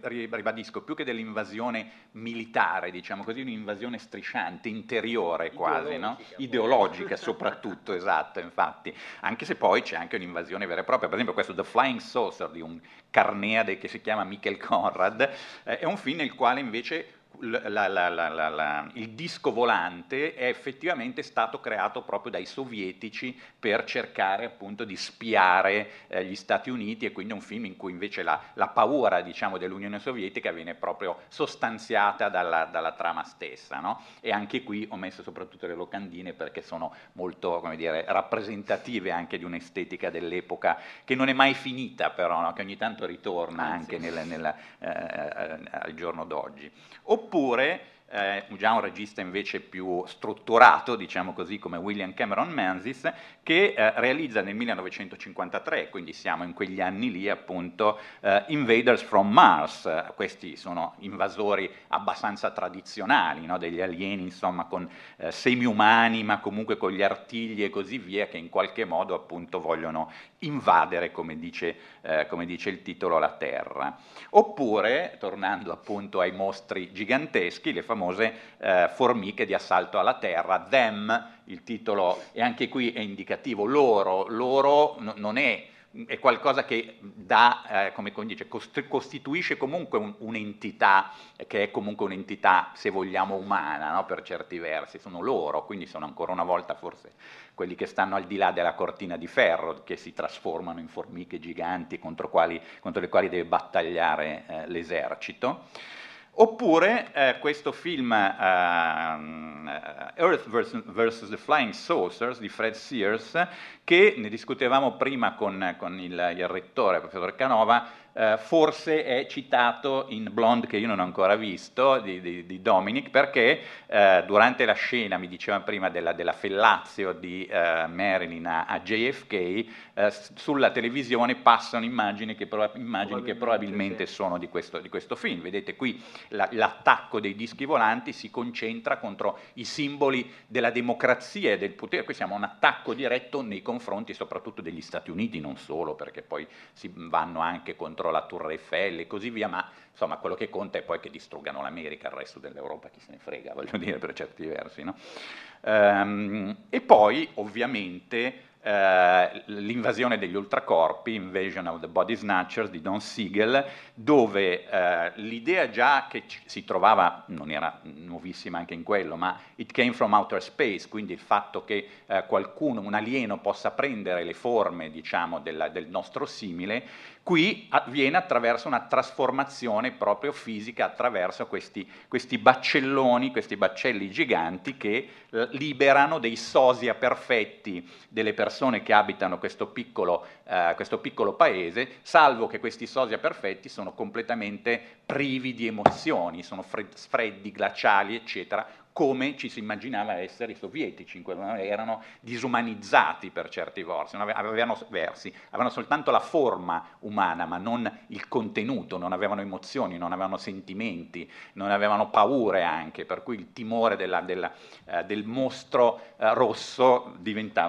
ribadisco, più che dell'invasione militare, diciamo così, un'invasione strisciante, interiore quasi, ideologica, no? ideologica *laughs* soprattutto, esatto, infatti, anche se poi c'è anche un'invasione vera e propria, per esempio questo The Flying Saucer di un carneade che si chiama Michael Conrad, eh, è un film nel quale invece la, la, la, il disco volante è effettivamente stato creato proprio dai sovietici per cercare appunto di spiare eh, gli Stati Uniti e quindi è un film in cui invece la, paura diciamo, dell'Unione Sovietica viene proprio sostanziata dalla, dalla trama stessa. No? E anche qui ho messo soprattutto le locandine perché sono molto dire, rappresentative anche di un'estetica dell'epoca che non è mai finita però, no? che ogni tanto ritorna anche nel, nel, eh, eh, al giorno d'oggi oppure eh, già un regista invece più strutturato, diciamo così, come William Cameron Menzies, che eh, realizza nel 1953, quindi siamo in quegli anni lì appunto, eh, Invaders from Mars, questi sono invasori abbastanza tradizionali, no? degli alieni insomma con eh, semi-umani ma comunque con gli artigli e così via che in qualche modo appunto vogliono invadere, come dice, eh, come dice il titolo, la Terra. Oppure, tornando appunto ai mostri giganteschi, le famose eh, formiche di assalto alla terra, them, il titolo, e anche qui è indicativo, loro, loro non è è qualcosa che dà, eh, come dice, costituisce comunque un, un'entità che è comunque un'entità, se vogliamo, umana, no? per certi versi, sono loro, quindi sono ancora una volta forse quelli che stanno al di là della cortina di ferro, che si trasformano in formiche giganti contro, quali, contro le quali deve battagliare eh, l'esercito. Oppure eh, questo film uh, Earth vs. the Flying Saucers di Fred Sears, che ne discutevamo prima con, con il, il rettore, il professor Canova, eh, forse è citato in Blonde che io non ho ancora visto di, di, di Dominic perché eh, durante la scena, mi diceva prima della, della fellazio di eh, Marilyn a, a JFK, eh, sulla televisione passano immagini che, proba- immagini che probabilmente sì. sono di questo, di questo, film. Vedete qui la, l'attacco dei dischi volanti si concentra contro i simboli della democrazia e del potere, qui siamo a un attacco diretto nei confronti soprattutto degli Stati Uniti, non solo perché poi si vanno anche contro contro la Tour Eiffel e così via, ma insomma quello che conta è poi che distruggano l'America, il resto dell'Europa chi se ne frega, *laughs* voglio dire, per certi versi. No? Ehm, e poi ovviamente eh, l'invasione degli ultracorpi, Invasion of the Body Snatchers di Don Siegel, dove eh, l'idea già che si trovava, non era nuovissima anche in quello, ma it came from outer space, quindi il fatto che eh, qualcuno, un alieno, possa prendere le forme diciamo, della, del nostro simile, qui avviene attraverso una trasformazione proprio fisica, attraverso questi, questi baccelloni, questi baccelli giganti che eh, liberano dei sosia perfetti delle persone persone che abitano questo piccolo, eh, questo piccolo paese, salvo che questi sosia perfetti sono completamente privi di emozioni, sono freddi, glaciali, eccetera, come ci si immaginava essere i sovietici, erano disumanizzati per certi versi, avevano, versi, avevano soltanto la forma umana, ma non il contenuto, non avevano emozioni, non avevano sentimenti, non avevano paure anche, per cui il timore della, della, eh, del mostro eh, rosso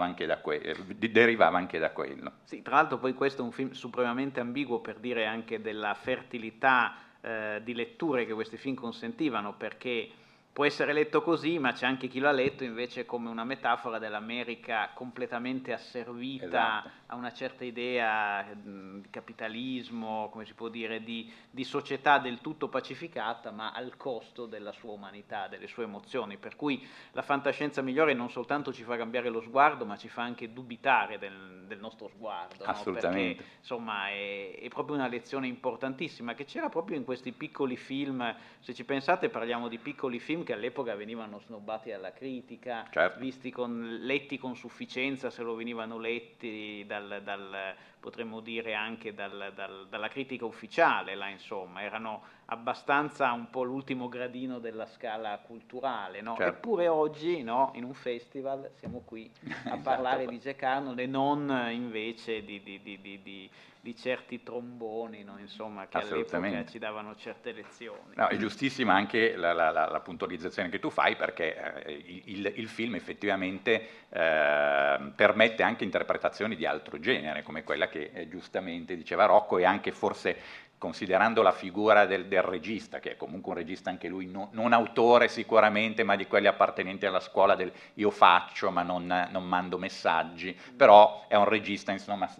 anche que- eh, derivava anche da quello. Sì, tra l'altro poi questo è un film supremamente ambiguo per dire anche della fertilità eh, di letture che questi film consentivano, perché può essere letto così, ma c'è anche chi l'ha letto invece come una metafora dell'America completamente asservita esatto. a una certa idea di capitalismo, come si può dire, di, di, società del tutto pacificata, ma al costo della sua umanità, delle sue emozioni. Per cui la fantascienza migliore non soltanto ci fa cambiare lo sguardo, ma ci fa anche dubitare del, del nostro sguardo. Assolutamente. No? Perché insomma è, è proprio una lezione importantissima che c'era proprio in questi piccoli film. Se ci pensate, parliamo di piccoli film film che all'epoca venivano snobbati dalla critica, certo. con, letti con sufficienza se lo venivano letti dal, dal potremmo dire anche dal, dal, dalla critica ufficiale, là, insomma, erano abbastanza un po' l'ultimo gradino della scala culturale, no? certo. eppure oggi no, in un festival siamo qui a *laughs* parlare esatto. di Jack Arnold e non invece di, di, di, di certi tromboni, no? insomma, che all'epoca ci davano certe lezioni. No, è giustissima anche la, la, la, la, puntualizzazione che tu fai perché eh, il, il, film effettivamente eh, permette anche interpretazioni di altro genere, come quella che eh, giustamente diceva Rocco e anche forse considerando la figura del, del, regista, che è comunque un regista anche lui, no, non autore sicuramente, ma di quelli appartenenti alla scuola del io faccio ma non, non mando messaggi, però è un regista insomma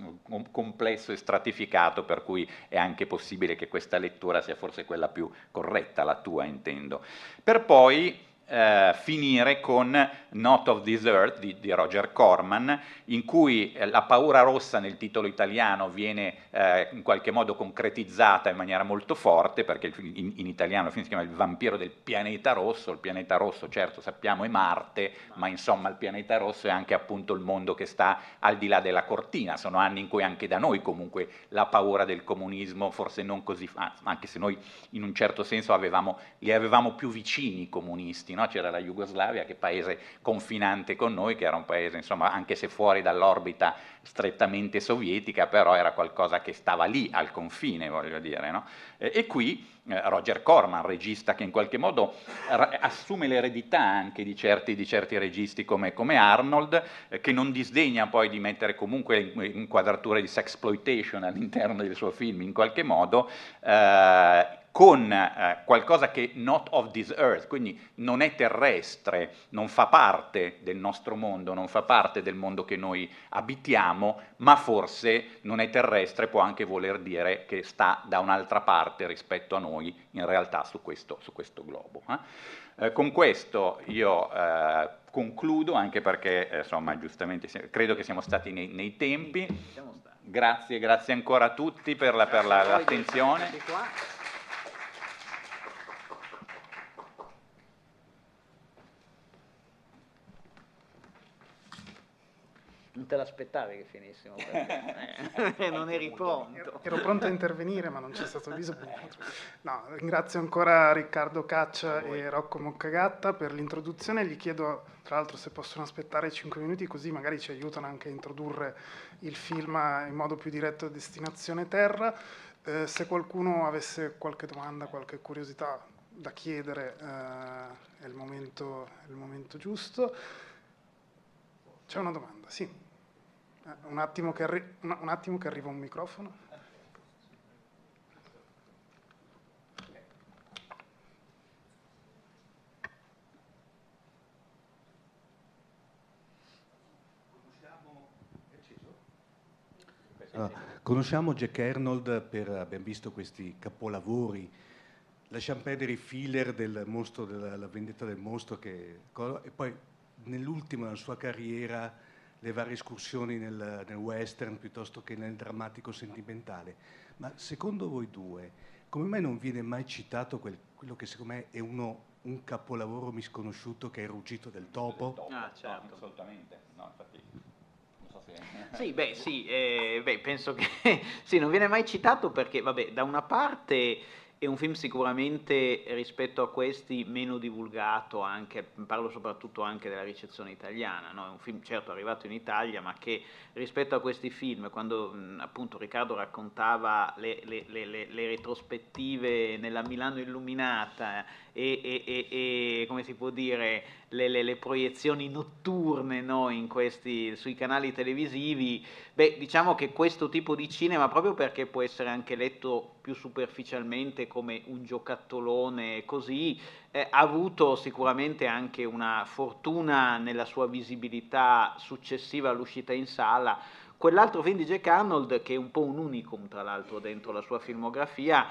complesso e stratificato, per cui è anche possibile che questa lettura sia forse quella più corretta, la tua intendo. Per poi eh, finire con Not of This di, di, Roger Corman, in cui eh, la paura rossa nel titolo italiano viene eh, in qualche modo concretizzata in maniera molto forte, perché in, in, italiano il film si chiama Il vampiro del pianeta rosso, il pianeta rosso certo sappiamo è Marte, ma insomma il pianeta rosso è anche appunto il mondo che sta al di là della cortina, sono anni in cui anche da noi comunque la paura del comunismo forse non così, anche se noi in un certo senso avevamo, li avevamo più vicini i comunisti, no? C'era la Jugoslavia che è paese confinante con noi, che era un paese insomma anche se fuori dall'orbita strettamente sovietica, però era qualcosa che stava lì al confine, voglio dire. No? E, e, qui eh, Roger Corman, regista che in qualche modo ra- assume l'eredità anche di certi, di certi registi come, come Arnold, eh, che non disdegna poi di mettere comunque inquadrature di sexploitation all'interno del suo film in qualche modo, eh, con eh, qualcosa che not of this earth, quindi non è terrestre, non fa parte del nostro mondo, non fa parte del mondo che noi abitiamo, ma forse non è terrestre, può anche voler dire che sta da un'altra parte rispetto a noi, in realtà su questo, su questo globo. Eh? Eh, con questo io eh, concludo, anche perché eh, insomma, giustamente credo che siamo stati nei, nei tempi. Grazie, grazie ancora a tutti per, la, per la, l'attenzione. Non te l'aspettavi che finissimo, perché eh, non eri pronto. Ero pronto a intervenire, ma non c'è stato bisogno. No, ringrazio ancora Riccardo Caccia e Rocco Moccagatta per l'introduzione. Gli chiedo, tra l'altro, se possono aspettare 5 minuti, così magari ci aiutano anche a introdurre il film in modo più diretto a destinazione Terra. Eh, se qualcuno avesse qualche domanda, qualche curiosità da chiedere, eh, è, il momento, è il momento giusto. C'è una domanda, sì. Eh, un attimo, arri- un attimo che arriva un microfono. Uh, conosciamo Jack Arnold per, abbiamo visto questi capolavori, lasciamo perdere i filler del mostro, della la vendetta del mostro, che, e poi nell'ultimo della sua carriera le varie escursioni nel, nel, western piuttosto che nel drammatico sentimentale. Ma secondo voi due, come mai non viene mai citato quel, quello che secondo me è uno, un capolavoro misconosciuto che è il ruggito del topo? Ah, certo. No, assolutamente. No, infatti, non so se... *laughs* Sì, beh, sì, eh, beh, penso che *laughs* sì, non viene mai citato perché, vabbè, da una parte è un film sicuramente rispetto a questi meno divulgato, anche, parlo soprattutto anche della ricezione italiana, no? è un film certo arrivato in Italia ma che rispetto a questi film, quando appunto Riccardo raccontava le, le, le, le, retrospettive nella Milano illuminata e, e, e, come si può dire, le, proiezioni notturne no? questi, sui canali televisivi, beh diciamo che questo tipo di cinema, proprio perché può essere anche letto più superficialmente come un giocattolone così, eh, ha avuto sicuramente anche una fortuna nella sua visibilità successiva all'uscita in sala. Quell'altro film di Jack Arnold, che è un po' un unicum tra l'altro dentro la sua filmografia,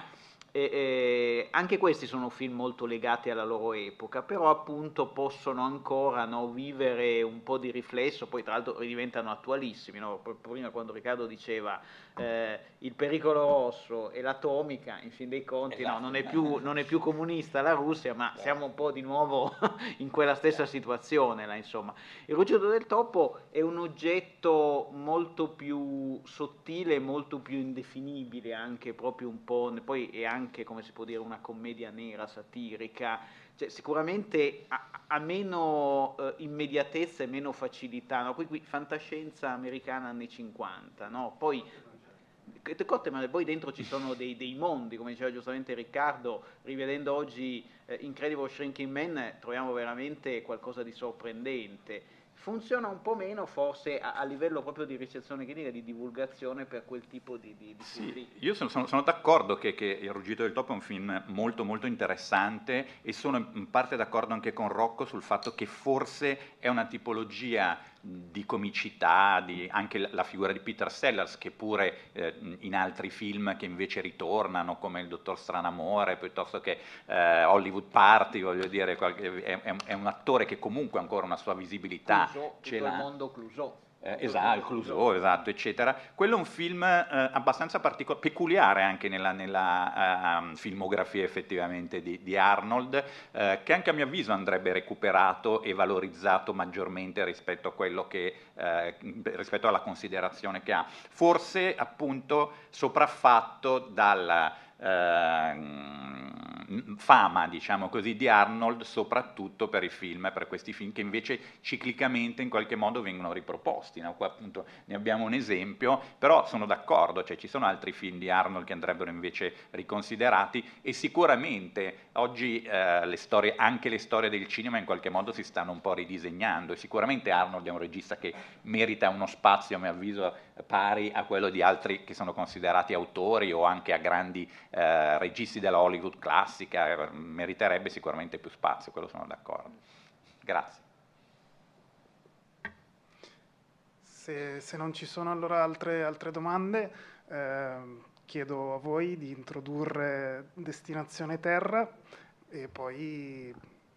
e, e anche questi sono film molto legati alla loro epoca, però appunto possono ancora no, vivere un po' di riflesso, poi tra l'altro diventano attualissimi. No? Prima quando Riccardo diceva eh, il pericolo rosso e l'atomica, in fin dei conti esatto. no, non, è più, non, è più, comunista la Russia, ma esatto. siamo un po' di nuovo *laughs* in quella stessa situazione. Là, insomma. Il ruggito del topo è un oggetto molto più sottile, molto più indefinibile, anche proprio un po', poi è anche anche, come si può dire, una commedia nera, satirica, cioè, sicuramente ha, ha meno eh, immediatezza e meno facilità, no? qui, qui, fantascienza americana anni 50, no? poi Cotte, ma poi dentro ci sono dei, dei, mondi, come diceva giustamente Riccardo, rivedendo oggi eh, Incredible Shrinking Man troviamo veramente qualcosa di sorprendente funziona un po' meno forse a, a, livello proprio di ricezione clinica, di divulgazione per quel tipo di, di, di sì, film. Io sono, sono, sono d'accordo che, che, Il ruggito del topo è un film molto molto interessante e sono in parte d'accordo anche con Rocco sul fatto che forse è una tipologia di comicità, di, anche la figura di Peter Sellers che pure eh, in altri film che invece ritornano come Il Dottor Stranamore piuttosto che eh, Hollywood Party, voglio dire, è, è, un attore che comunque ha ancora una sua visibilità. Clouseau, ce l'ha. il mondo Clouseau eh, esatto, Clouseau, esatto, eccetera. Quello è un film eh, abbastanza particol- peculiare anche nella, nella uh, filmografia effettivamente di, di Arnold, eh, che anche a mio avviso andrebbe recuperato e valorizzato maggiormente rispetto, che, eh, rispetto alla considerazione che ha. Forse appunto sopraffatto dalla Ehm, fama, diciamo così, di Arnold, soprattutto per i film, per questi film che invece ciclicamente in qualche modo vengono riproposti. No? Qua appunto ne abbiamo un esempio, però sono d'accordo, cioè ci sono altri film di Arnold che andrebbero invece riconsiderati e sicuramente oggi eh, le storie, anche le storie del cinema in qualche modo si stanno un po' ridisegnando e sicuramente Arnold è un regista che merita uno spazio, a mio avviso, pari a quello di altri che sono considerati autori o anche a grandi eh, registi della Hollywood classica, meriterebbe sicuramente più spazio, quello sono d'accordo. Grazie. Se, se non ci sono allora altre, altre domande, eh, chiedo a voi di introdurre Destinazione Terra e poi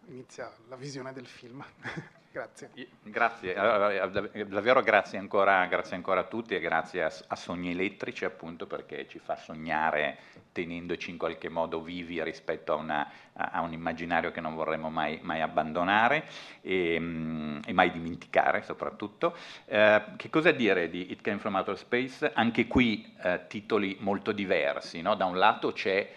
inizia la visione del film. *laughs* Grazie. Grazie, davvero grazie ancora, grazie ancora, a tutti e grazie a, a, Sogni Elettrici appunto perché ci fa sognare tenendoci in qualche modo vivi rispetto a, una, a un immaginario che non vorremmo mai, mai abbandonare e, mm, e, mai dimenticare soprattutto. Eh, che cosa dire di It Came From Outer Space? Anche qui eh, titoli molto diversi, no? da un lato c'è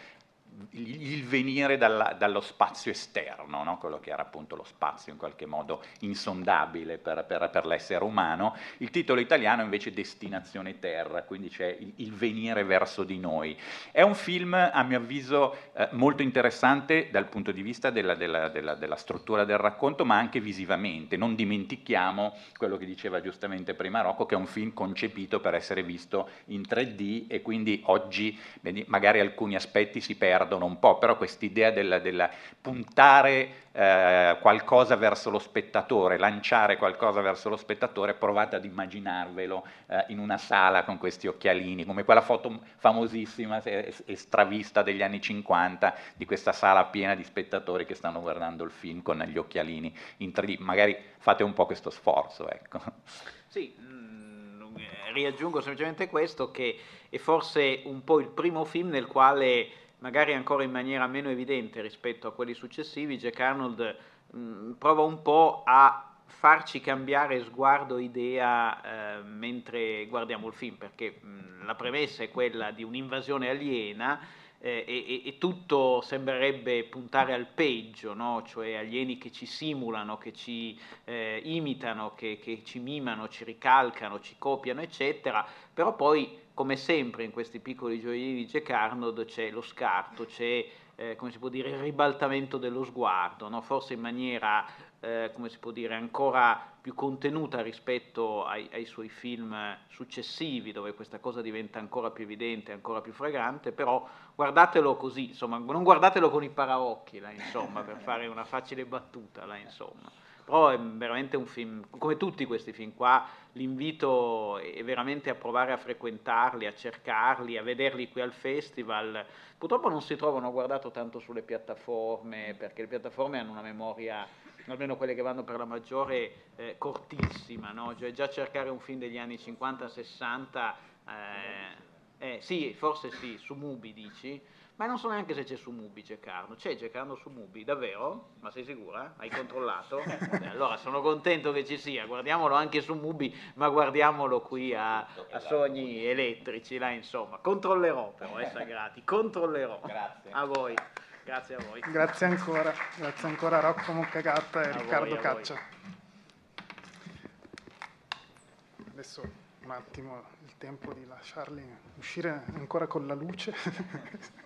il venire dalla, dallo spazio esterno, no? quello che era appunto lo spazio in qualche modo insondabile per, per, per, l'essere umano, il titolo italiano invece Destinazione Terra, quindi c'è il, il venire verso di noi. È un film a mio avviso eh, molto interessante dal punto di vista della, della, della, della, struttura del racconto, ma anche visivamente. Non dimentichiamo quello che diceva giustamente prima Rocco, che è un film concepito per essere visto in 3D e quindi oggi magari alcuni aspetti si perdono perdono un po', però quest'idea del, del puntare eh, qualcosa verso lo spettatore, lanciare qualcosa verso lo spettatore, provate ad immaginarvelo eh, in una sala con questi occhialini, come quella foto famosissima e stravista degli anni 50 di questa sala piena di spettatori che stanno guardando il film con gli occhialini in 3D. Magari fate un po' questo sforzo. Ecco. Sì, mm, riaggiungo semplicemente questo che è forse un po' il primo film nel quale magari ancora in maniera meno evidente rispetto a quelli successivi, Jack Arnold mh, mm, prova un po' a farci cambiare sguardo, idea eh, mentre guardiamo il film, perché mh, mm, la premessa è quella di un'invasione aliena eh, e, e, tutto sembrerebbe puntare al peggio, no? cioè alieni che ci simulano, che ci eh, imitano, che, che ci mimano, ci ricalcano, ci copiano, eccetera, però poi come sempre in questi piccoli gioielli di Jack Arnold c'è lo scarto, c'è eh, dire, il ribaltamento dello sguardo, no? forse in maniera eh, dire, ancora più contenuta rispetto ai, ai, suoi film successivi, dove questa cosa diventa ancora più evidente, ancora più fragrante, però guardatelo così, insomma, non guardatelo con i paraocchi, là, insomma, per fare una facile battuta, là, però è veramente un film, come tutti questi film qua, l'invito è veramente a provare a frequentarli, a cercarli, a vederli qui al festival. Purtroppo non si trovano, ho guardato tanto sulle piattaforme, perché le piattaforme hanno una memoria, almeno quelle che vanno per la maggiore, eh, cortissima, no? cioè, già cercare un film degli anni 50-60, eh, eh, sì, forse sì, su Mubi dici, ma non so neanche se c'è su Mubi Geccarno. C'è Geccarno su Mubi, davvero? Ma sei sicura? Hai controllato? *laughs* Eh, allora sono contento che ci sia, guardiamolo anche su Mubi, ma guardiamolo qui a, a Sogni Elettrici, là insomma. Controllerò però, eh, *laughs* Sagrati, controllerò. Grazie. A voi. Grazie a voi. Grazie ancora, grazie ancora a Rocco Moccagatta e a Riccardo voi, Caccia. Adesso un attimo il tempo di lasciarli uscire ancora con la luce. *laughs*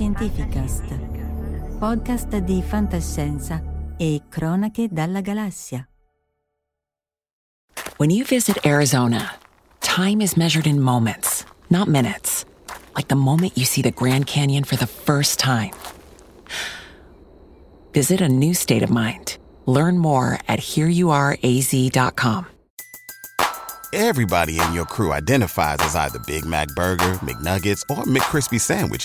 Fantascientificast, podcast di fantascienza e cronache dalla galassia. When you visit Arizona, time is measured in moments, not minutes. Like the moment you see the Grand Canyon for the first time. Visit a new state of mind. Learn more at hereyouareaz.com. Everybody in your crew identifies as either Big Mac Burger, McNuggets, or McCrispy Sandwich.